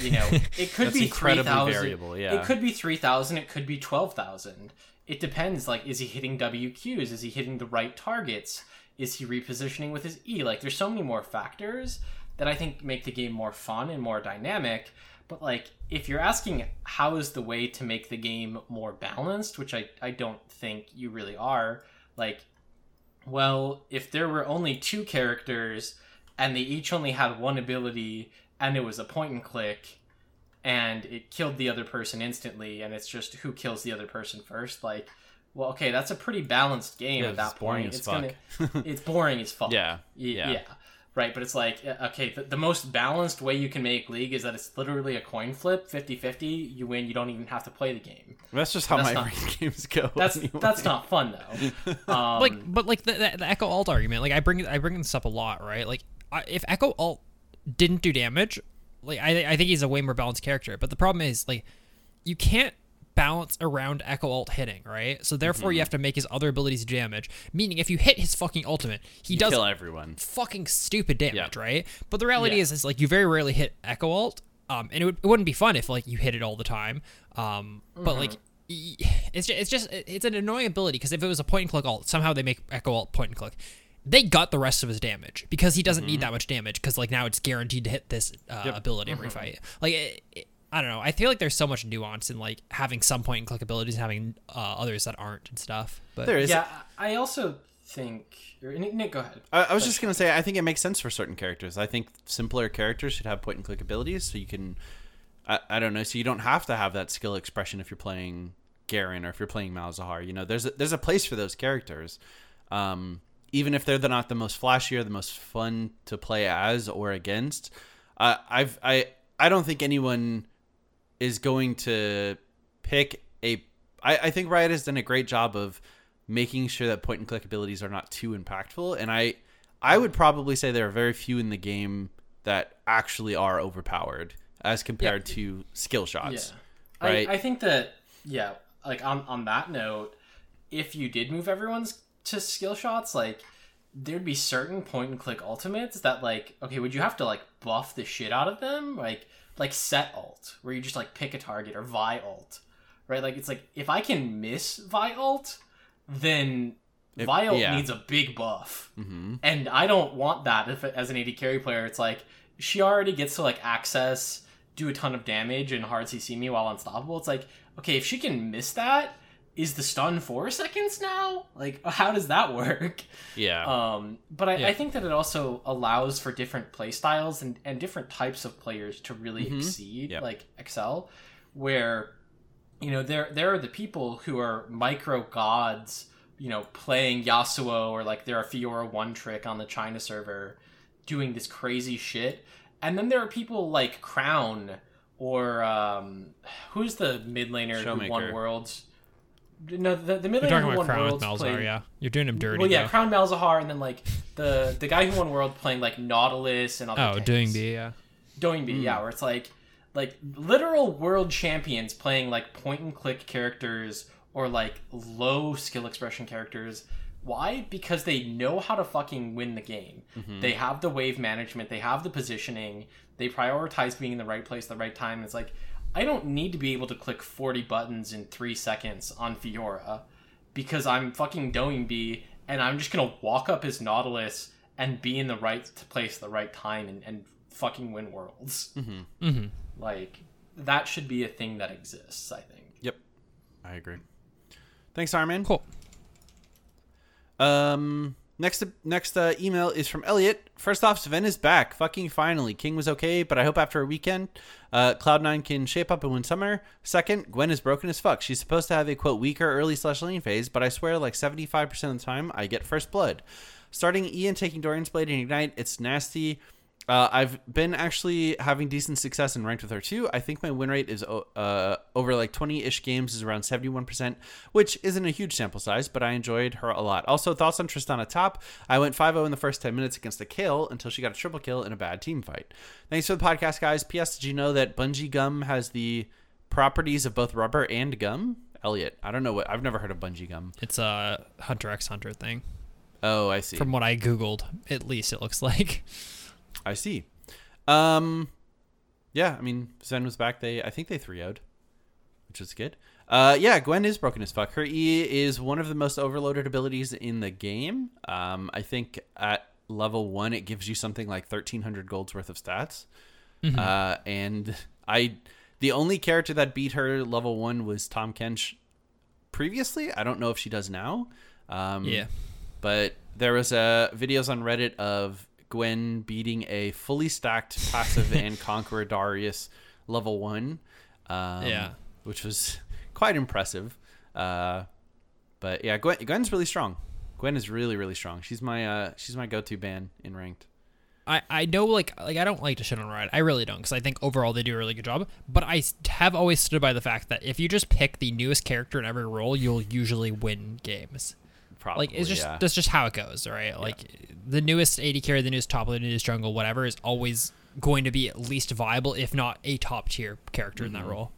You know, it could be incredibly 3,000. variable, yeah. It could be 3,000, it could be 12,000. It depends. Like, is he hitting WQs? Is he hitting the right targets? Is he repositioning with his E? Like, there's so many more factors that I think make the game more fun and more dynamic. But, like, if you're asking how is the way to make the game more balanced, which I, I don't think you really are, like, well, if there were only two characters and they each only had one ability and it was a point and click and it killed the other person instantly and it's just who kills the other person first, like well, okay, that's a pretty balanced game Yeah, at that it's boring point. as it's gonna, it's boring as fuck. Yeah, yeah. yeah. Right, but it's like, uh, okay, the, the most balanced way you can make League is that it's literally a coin flip, 50-50, you win, you don't even have to play the game. That's just how That's my not- games go. That's anyway. that's not fun though. Um, like but like the, the, the Ekko alt argument like i bring i bring this up a lot right like I, if Ekko alt didn't do damage like I, I think he's a way more balanced character but the problem is like you can't balance around Ekko alt hitting right so therefore Mm-hmm. you have to make his other abilities damage meaning if you hit his fucking ultimate he You does kill everyone. fucking stupid damage Yeah. right but the reality Yeah. is is like you very rarely hit Ekko alt um and it, would, it wouldn't be fun if like you hit it all the time um but like it's just, it's just it's an annoying ability because if it was a point and click alt somehow they make Ekko alt point and click they got the rest of his damage because he doesn't need that much damage because like now it's guaranteed to hit this uh, ability every fight like it, it, i don't know i feel like there's so much nuance in like having some point and click abilities and having uh, others that aren't and stuff but There is. yeah, I also think. or- Nick, Nick, go ahead. I, I was just gonna say, I think it makes sense for certain characters. I think simpler characters should have point and click abilities, so you can, I, I don't know, so you don't have to have that skill expression if you're playing Garen or if you're playing Malzahar. You know, there's a, there's a place for those characters, um, even if they're the, not the most flashy or the most fun to play as or against. Uh, I've I I don't think anyone is going to pick a. I, I think Riot has done a great job of making sure that point and click abilities are not too impactful, and I I would probably say there are very few in the game that actually are overpowered as compared to skill shots. Yeah. Right. I, I think that yeah, like on on that note, if you did move everyone's to skill shots, like there'd be certain point and click ultimates that like okay, would you have to like buff the shit out of them? Like like Sett alt, where you just like pick a target or Vi alt. Right? Like it's like if I can miss Vi alt, then If- Vi alt yeah. needs a big buff. hmm And I don't want that if as an AD carry player. It's like she already gets to like access, do a ton of damage, and hard CC me while unstoppable. It's like okay, if she can miss that, is the stun four seconds now? Like how does that work? Yeah. Um, but I, Yeah. I think that it also allows for different play styles and, and different types of players to really Mhm. exceed, Yep. like excel, where you know there there are the people who are micro gods, you know, playing Yasuo or like they're a Fiora one trick on the China server, doing this crazy shit, and then there are people like Crown or um, who's the mid laner who won worlds. No, the, the mid you're laner talking who about won crown with worlds Malzahar played- yeah you're doing him dirty well, yeah, though. Crown Malzahar, and then like the the guy who won World playing like Nautilus and other. oh tanks. doing the yeah Doinb, yeah, hmm. where it's like like literal world champions playing like point and click characters or like low skill expression characters. Why? Because they know how to fucking win the game. Mm-hmm. They have the wave management, they have the positioning, they prioritize being in the right place at the right time. It's like I don't need to be able to click 40 buttons in 3 seconds on Fiora because I'm fucking Doinb and I'm just going to walk up as Nautilus and be in the right place at the right time and, and fucking win worlds. mm-hmm. Like that should be a thing that exists, I think. Yep. I agree. Thanks, Armin. cool Um, next next uh, email is from Elliot. First off, Zven is back. Fucking finally. King was okay, but I hope after a weekend, uh, Cloud9 can shape up and win summer. Second, Gwen is broken as fuck. She's supposed to have a quote weaker early slash lane phase, but I swear like 75% of the time I get first blood. Starting Ian taking Doran's Blade and Ignite, it's nasty. Uh, I've been actually having decent success in ranked with her too. I think my win rate is uh, over like 20 ish games is around 71%, which isn't a huge sample size, but I enjoyed her a lot. Also, thoughts on Tristana top. I went 5 0 in the first 10 minutes against a kill until she got a triple kill in a bad team fight. Thanks for the podcast, guys. P.S. Did you know that Bungee Gum has the properties of both rubber and gum? Elliot, I don't know what I've never heard of Bungee Gum. it's a hunter x hunter thing Oh, I see. from what i googled at least it looks like I see. Um, yeah, I mean, Zven was back. They, I think they 3 0'd, which is good. Uh, yeah, Gwen is broken as fuck. Her E is one of the most overloaded abilities in the game. Um, I think at level one, it gives you something like 1300 gold's worth of stats. Uh, and I, the only character that beat her level one was Tahm Kench previously. I don't know if she does now. Um, yeah but there was uh, videos on Reddit of Gwen beating a fully stacked passive and conqueror Darius level one. Um, Yeah. which was quite impressive. Uh, but yeah, Gwen, Gwen's really strong. Gwen is really really strong. She's my uh she's my go-to ban in ranked. I, I know like like I don't like to shit on Riot. I really don't because I think overall they do a really good job. But I have always stood by the fact that if you just pick the newest character in every role, you'll usually win games. Probably Like it's just yeah. that's just how it goes, right? Like the newest AD carry, the newest top the newest jungle, whatever is always going to be at least viable, if not a top tier character in that mm-hmm. role.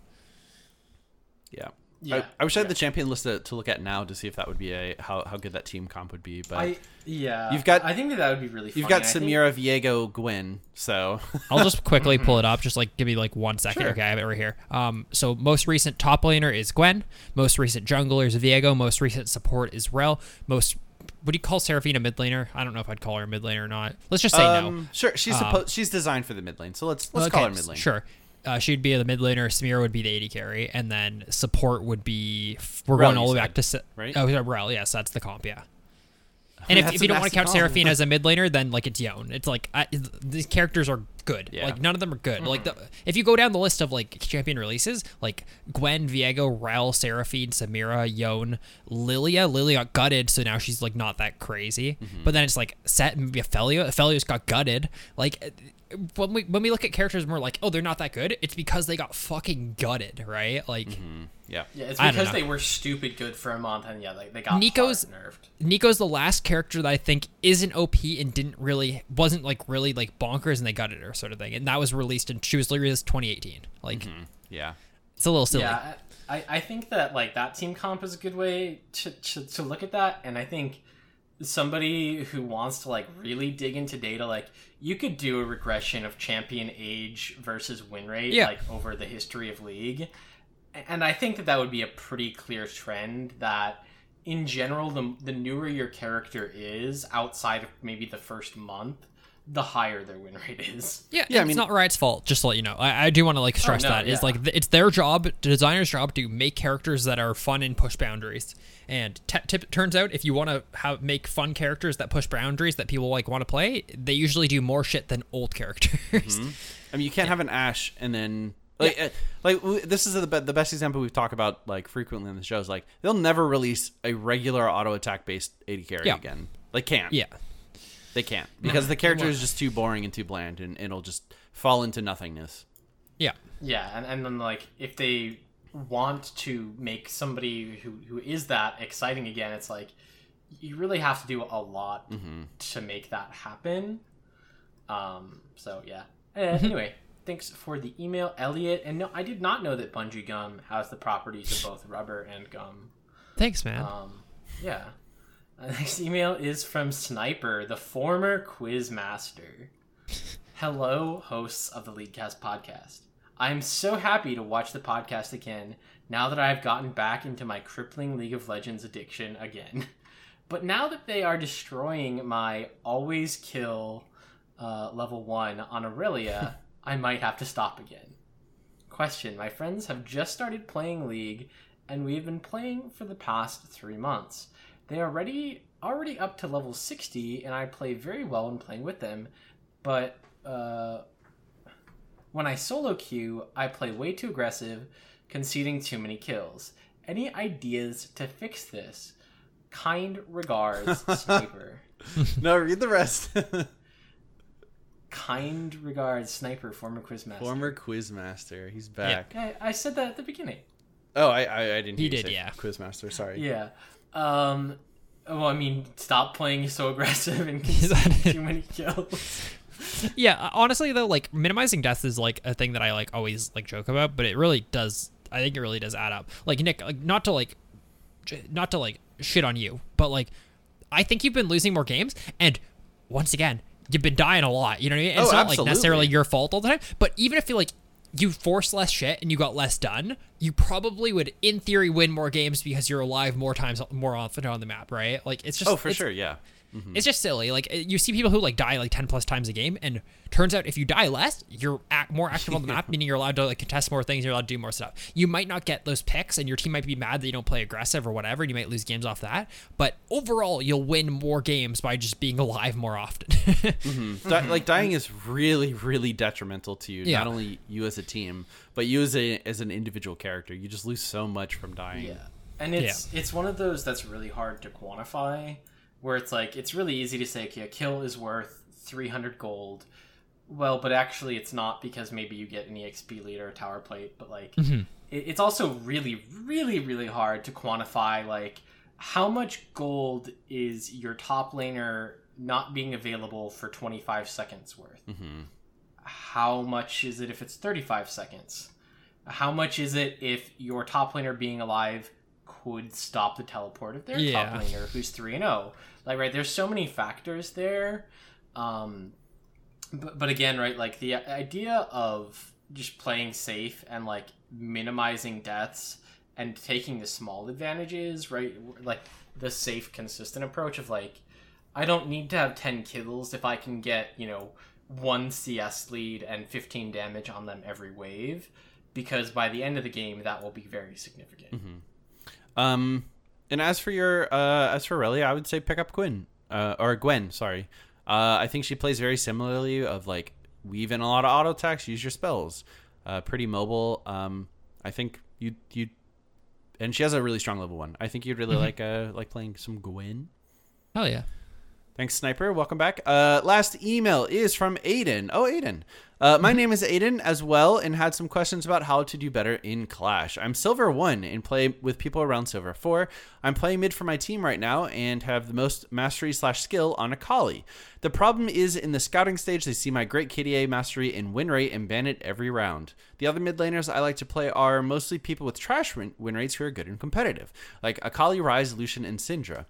yeah. Yeah, I, I wish I had the champion list to, to look at now to see if that would be a how, how good that team comp would be. But I yeah. You've got- I think that that would be really. you've funny. got I think- Samira, Viego, Gwen. So I'll just quickly pull it up. Just like give me like one second. Sure. Okay, I have it right here. Um, so most recent top laner is Gwen. Most recent jungler is Viego. Most recent support is Rell. Most would you call Seraphine a mid laner? I don't know if I'd call her a mid laner or not. Let's just say no. um, sure, she's Uh, supposed she's designed for the mid lane. So let's let's Okay, call her mid lane. Sure. Uh, she'd be the mid laner. Samira would be the AD carry, and then support would be. We're Rell, going all the way back to se- right? Oh, yeah, Rell. Yes, that's the comp. Yeah. And if, That's if you don't want to count comp. Seraphine as a mid laner, then like it's Yone. It's like I, these characters are good. Yeah. Like none of them are good. Like mm-hmm. the, if you go down the list of like champion releases, like Gwen, Viego, Rell, Seraphine, Samira, Yone, Lilia. Lilia got gutted, so now she's like not that crazy. Mm-hmm. But then it's like Sett and maybe Aphelios. Aphelios got gutted. Like eh, when we when we look at characters, more like, oh, they're not that good. It's because they got fucking gutted, right? Like. Mm-hmm. Yeah. Yeah, it's I don't because know. they were stupid good for a month, and yeah, like they got Neeko's- hard nerfed. Neeko's the last character that I think isn't OP and didn't really wasn't like really like bonkers and they gutted her sort of thing. And that was released in she was released 2018. Like mm-hmm. Yeah. it's a little silly. Yeah, I, I think that like that team comp is a good way to, to, to look at that, and I think somebody who wants to like really dig into data, like you could do a regression of champion age versus win rate, Yeah. like over the history of league, and I think that that would be a pretty clear trend that. In general, the, the newer your character is outside of maybe the first month, the higher their win rate is. Yeah, Yeah, I it's not Riot's fault. Just to let you know, I, I do want to like stress no, that is yeah. like th- it's their job, designer's job, to make characters that are fun and push boundaries. And t- tip, turns out, if you want to have make fun characters that push boundaries that people like want to play, they usually do more shit than old characters. I mean, you can't have an Ashe and then like uh, like w- this is the be- the best example we've talked about like frequently on the show is like they'll never release a regular auto attack based AD carry Yeah. again. They can't. yeah, They can't because the character is just too boring and too bland, and it'll just fall into nothingness. yeah. Yeah, and, and then like if they want to make somebody who, who is that exciting again, it's like you really have to do a lot to make that happen. Um. So yeah. Uh, anyway, thanks for the email, Elliot. And no, I did not know that Bungee Gum has the properties of both rubber and gum. Thanks, man. Um. Yeah. Next email is from Sniper, the former quiz master. Hello, hosts of the Leadcast podcast. I'm so happy to watch the podcast again now that I've gotten back into my crippling League of Legends addiction again. But now that they are destroying my always kill uh, level 1 on Irelia, I might have to stop again. Question My friends have just started playing League, and we've been playing for the past three months. They are already, already up to level 60, and I play very well when playing with them, but uh, when I solo queue, I play way too aggressive, conceding too many kills. Any ideas to fix this? Kind regards, Sniper. no, read the rest. Kind regards, Sniper, former quizmaster. Former quizmaster, he's back. I, I said that at the beginning. Oh, I, I I didn't. He you did, say yeah. Quizmaster, sorry. Yeah. Um. Well, I mean, stop playing so aggressive and conceding too many kills. Yeah, uh, honestly though, like minimizing deaths is like a thing that I like always like joke about, but it really does. I think it really does add up. Like Nick, like not to like, not to like shit on you, but like, I think you've been losing more games, and once again, you've been dying a lot. You know what I mean? And it's Oh, not like necessarily your fault all the time, but even if you like. You force less shit and you got less done. You probably would, in theory, win more games because you're alive more times, more often on the map, right? Like it's just Oh, for sure, yeah. Mm-hmm. it's just silly. Like eh, you see people who like die like ten plus times a game, and turns out if you die less, you're act- more active on the map, meaning you're allowed to like contest more things, you're allowed to do more stuff. You might not get those picks, and your team might be mad that you don't play aggressive or whatever, and you might lose games off that. But overall, you'll win more games by just being alive more often. Mm-hmm. Di- mm-hmm. like dying is really, really detrimental to you. Yeah. Not only you as a team, but you as a as an individual character. You just lose so much from dying. Yeah. and it's it's one of those that's really hard to quantify where it's like it's really easy to say okay a kill is worth 300 gold well but actually it's not because maybe you get an exp lead or a tower plate but like Mm-hmm. it, it's also really really really hard to quantify like how much gold is your top laner not being available for 25 seconds worth Mm-hmm. how much is it if it's 35 seconds? How much is it if your top laner being alive could stop the teleport of their Yeah. top laner who's 3 and 0? Like right, there's so many factors there. Um but, but again, right, like the idea of just playing safe and like minimizing deaths and taking the small advantages, right? Like the safe consistent approach of like I don't need to have 10 kills if I can get, you know, one CS lead and 15 damage on them every wave because by the end of the game that will be very significant. Um, and as for your uh, as for Irelia, I would say pick up Quinn uh, or Gwen. Sorry, uh, I think she plays very similarly. Of like weave in a lot of auto attacks, use your spells. Uh, pretty mobile. Um, I think you you, and she has a really strong level one. I think you'd really like uh like playing some Gwen. Hell yeah. Thanks, Sniper. Welcome back. Uh, last email is from Aiden. Oh, Aiden. Uh, my name is Aiden as well, and had some questions about how to do better in Clash. I'm Silver 1 and play with people around Silver 4. I'm playing mid for my team right now and have the most mastery slash skill on Akali. The problem is in the scouting stage, they see my great KDA mastery and win rate and ban it every round. The other mid laners I like to play are mostly people with trash win, win rates who are good and competitive, like Akali, Ryze, Lucian, and Syndra.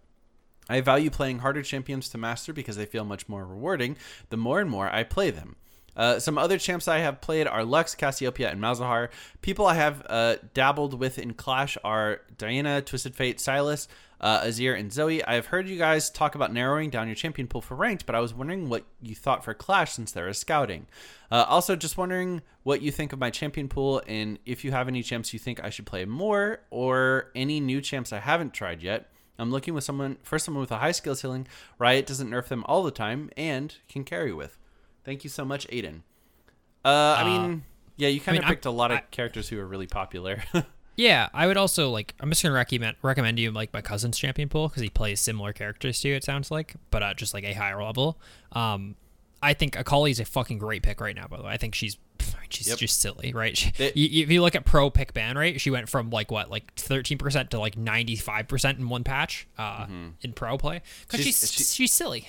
I value playing harder champions to master because they feel much more rewarding the more and more I play them. Uh, some other champs I have played are Lux, Cassiopeia, and Malzahar. People I have uh, dabbled with in Clash are Diana, Twisted Fate, Sylas, uh, Azir, and Zoe. I have heard you guys talk about narrowing down your champion pool for ranked, but I was wondering what you thought for Clash since there is scouting. Uh, also, just wondering what you think of my champion pool and if you have any champs you think I should play more or any new champs I haven't tried yet. I'm looking with someone for someone with a high skill ceiling. Riot doesn't nerf them all the time and can carry with. Thank you so much, Aiden. Uh, I mean, yeah, you kind of mean, I'm- picked a lot of I- characters who are really popular. Yeah, I would also like. I'm just gonna recommend recommend you like my cousin's champion pool because he plays similar characters to you. It sounds like, but uh, just like a higher level. Um, I think Akali's a fucking great pick right now. By the way, I think she's she's Yep. just silly, right? She, They- you, if you look at pro pick ban rate, she went from like what, like 13 percent to like 95 percent in one patch uh, in pro play because She's- she's she's, silly,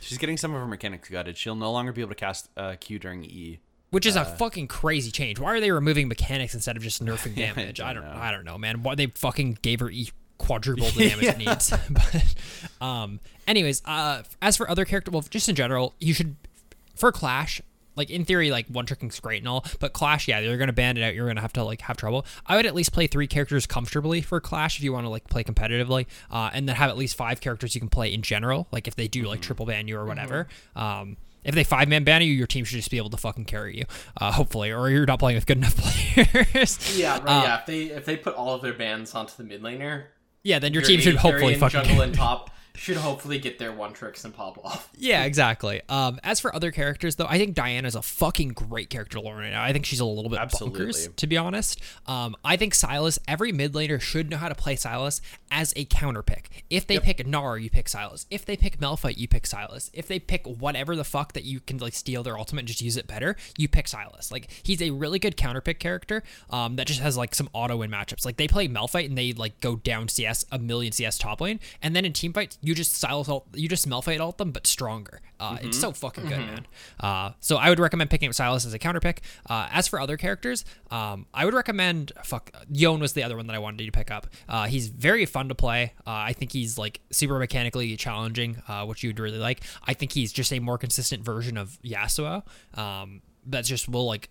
She's getting some of her mechanics gutted. She'll no longer be able to cast uh, Q during E. which is a fucking crazy change. Why are they removing mechanics instead of just nerfing Yeah, I damage? I don't don't, know. I don't know, man. Why they fucking gave her e quadruple the damage it needs. but, um, anyways, uh, as for other character, well, just in general, you should for Clash. Like in theory, like one tricking's great and all, but Clash, yeah, you're gonna ban it out. You're gonna have to like have trouble. I would at least play three characters comfortably for Clash if you want to like play competitively, uh, and then have at least five characters you can play in general. Like if they do like triple ban you or whatever. Um, if they five man ban you, your team should just be able to fucking carry you, uh, hopefully, or you're not playing with good enough players. Yeah, right. Uh, yeah, if they if they put all of their bans onto the mid laner, yeah, then your your team should hopefully fucking jungle and top should hopefully get their one tricks and pop off. Yeah, exactly. Um, as for other characters, though, I think Diana's a fucking great character to learn right now. I think she's a little bit Absolutely. bonkers, to be honest. Um, I think Sylas, every mid laner should know how to play Sylas as a counter pick. If they pick Gnar, you pick Sylas. If they pick Malphite, you pick Sylas. If they pick whatever the fuck that you can like steal their ultimate and just use it better, you pick Sylas. Like he's a really good counter pick character um, that just has like some auto win matchups. Like they play Malphite and they like go down CS a million CS top lane, and then in team fights you just Sylas ult, you just smell Malphite ult them but stronger. Uh, It's so fucking good, man. Uh, so I would recommend picking up Sylas as a counter pick. Uh, as for other characters, um, I would recommend fuck Yone was the other one that I wanted you to pick up. Uh, he's very fun to play. Uh, I think he's like super mechanically challenging, uh, which you'd really like. I think he's just a more consistent version of Yasuo. Um, that just will like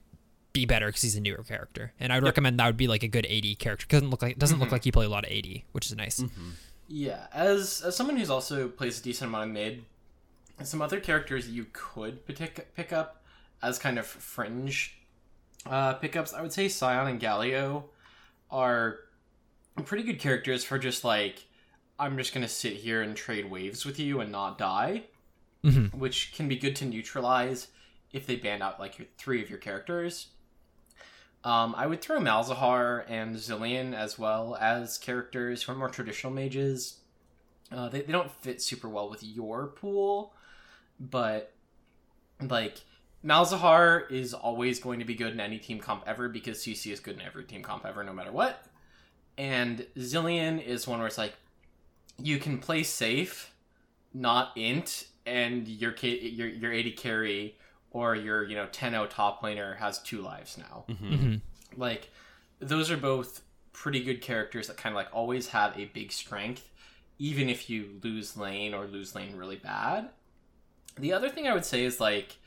be better because he's a newer character, and I'd recommend that would be like a good AD character. Doesn't look like it doesn't look like you play a lot of AD, which is nice. Yeah, as as someone who's also plays a decent amount of mid, some other characters you could pick pick up as kind of fringe uh, pickups. I would say Sion and Galio are pretty good characters for just like I'm just gonna sit here and trade waves with you and not die, Mhm. which can be good to neutralize if they ban out like your three of your characters. Um, I would throw Malzahar and Zilean as well as characters from more traditional mages. Uh, they, they don't fit super well with your pool, but like Malzahar is always going to be good in any team comp ever because CC is good in every team comp ever, no matter what. And Zilean is one where it's like you can play safe, not int, and your your your AD carry or your you know 10-0 top laner has two lives now. hmm Like those are both pretty good characters that kind of like always have a big strength, even if you lose lane or lose lane really bad. The other thing I would say is like,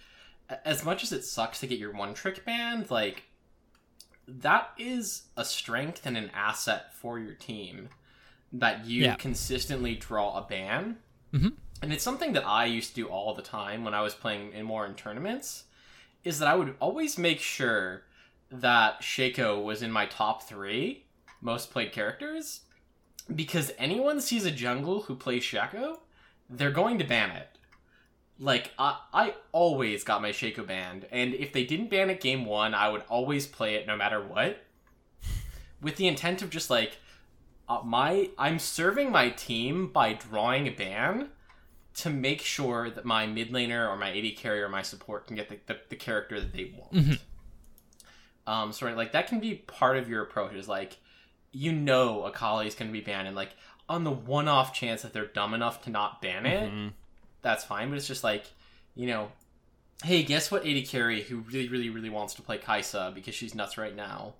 as much as it sucks to get your one trick banned, like that is a strength and an asset for your team that you Yeah. consistently draw a ban. Mhm. And it's something that I used to do all the time when I was playing in more in tournaments. Is that I would always make sure that Shaco was in my top three most played characters because anyone sees a jungle who plays Shaco, they're going to ban it. Like I, I always got my Shaco banned, and if they didn't ban it game one, I would always play it no matter what, with the intent of just like, uh, my I'm serving my team by drawing a ban to make sure that my mid laner or my AD carrier or my support can get the, the, the character that they want. Mhm. Um, so like that can be part of your approach. Is like, you know, Akali is going to be banned, and like on the one-off chance that they're dumb enough to not ban it, Mhm. that's fine. But it's just like, you know, hey, guess what? AD carry who really, really, really wants to play Kaisa because she's nuts right now.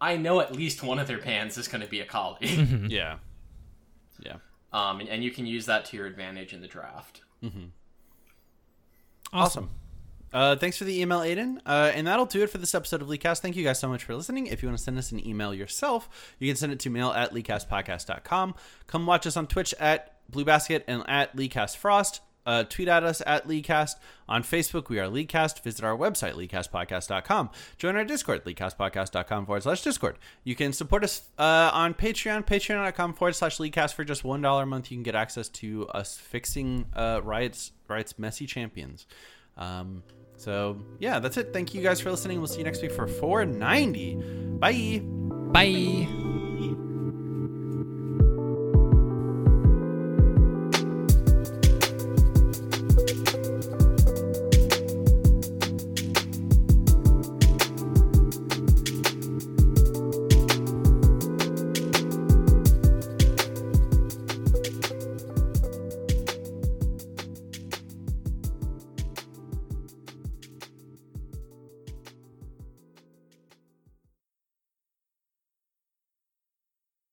I know at least one of their bans is going to be Akali. Mhm. Yeah. Yeah. Um, and, and you can use that to your advantage in the draft. Awesome. Uh, thanks for the email, Aiden. Uh, and that'll do it for this episode of Leakcast. Thank you guys so much for listening. If you want to send us an email yourself, you can send it to mail at leakcastpodcast.com. Come watch us on Twitch at Blue Basket and at LeakcastFrost. Uh, tweet at us at Leakcast. On Facebook, we are Leakcast. Visit our website, leakcastpodcast.com. Join our Discord, leakcastpodcast.com forward slash Discord. You can support us uh, on Patreon, patreon.com forward slash Leakcast. For just $1 a month, you can get access to us fixing uh, Riot's, Riot's messy champions. Um, so, yeah, that's it. Thank you guys for listening. We'll see you next week for 490. Bye. Bye.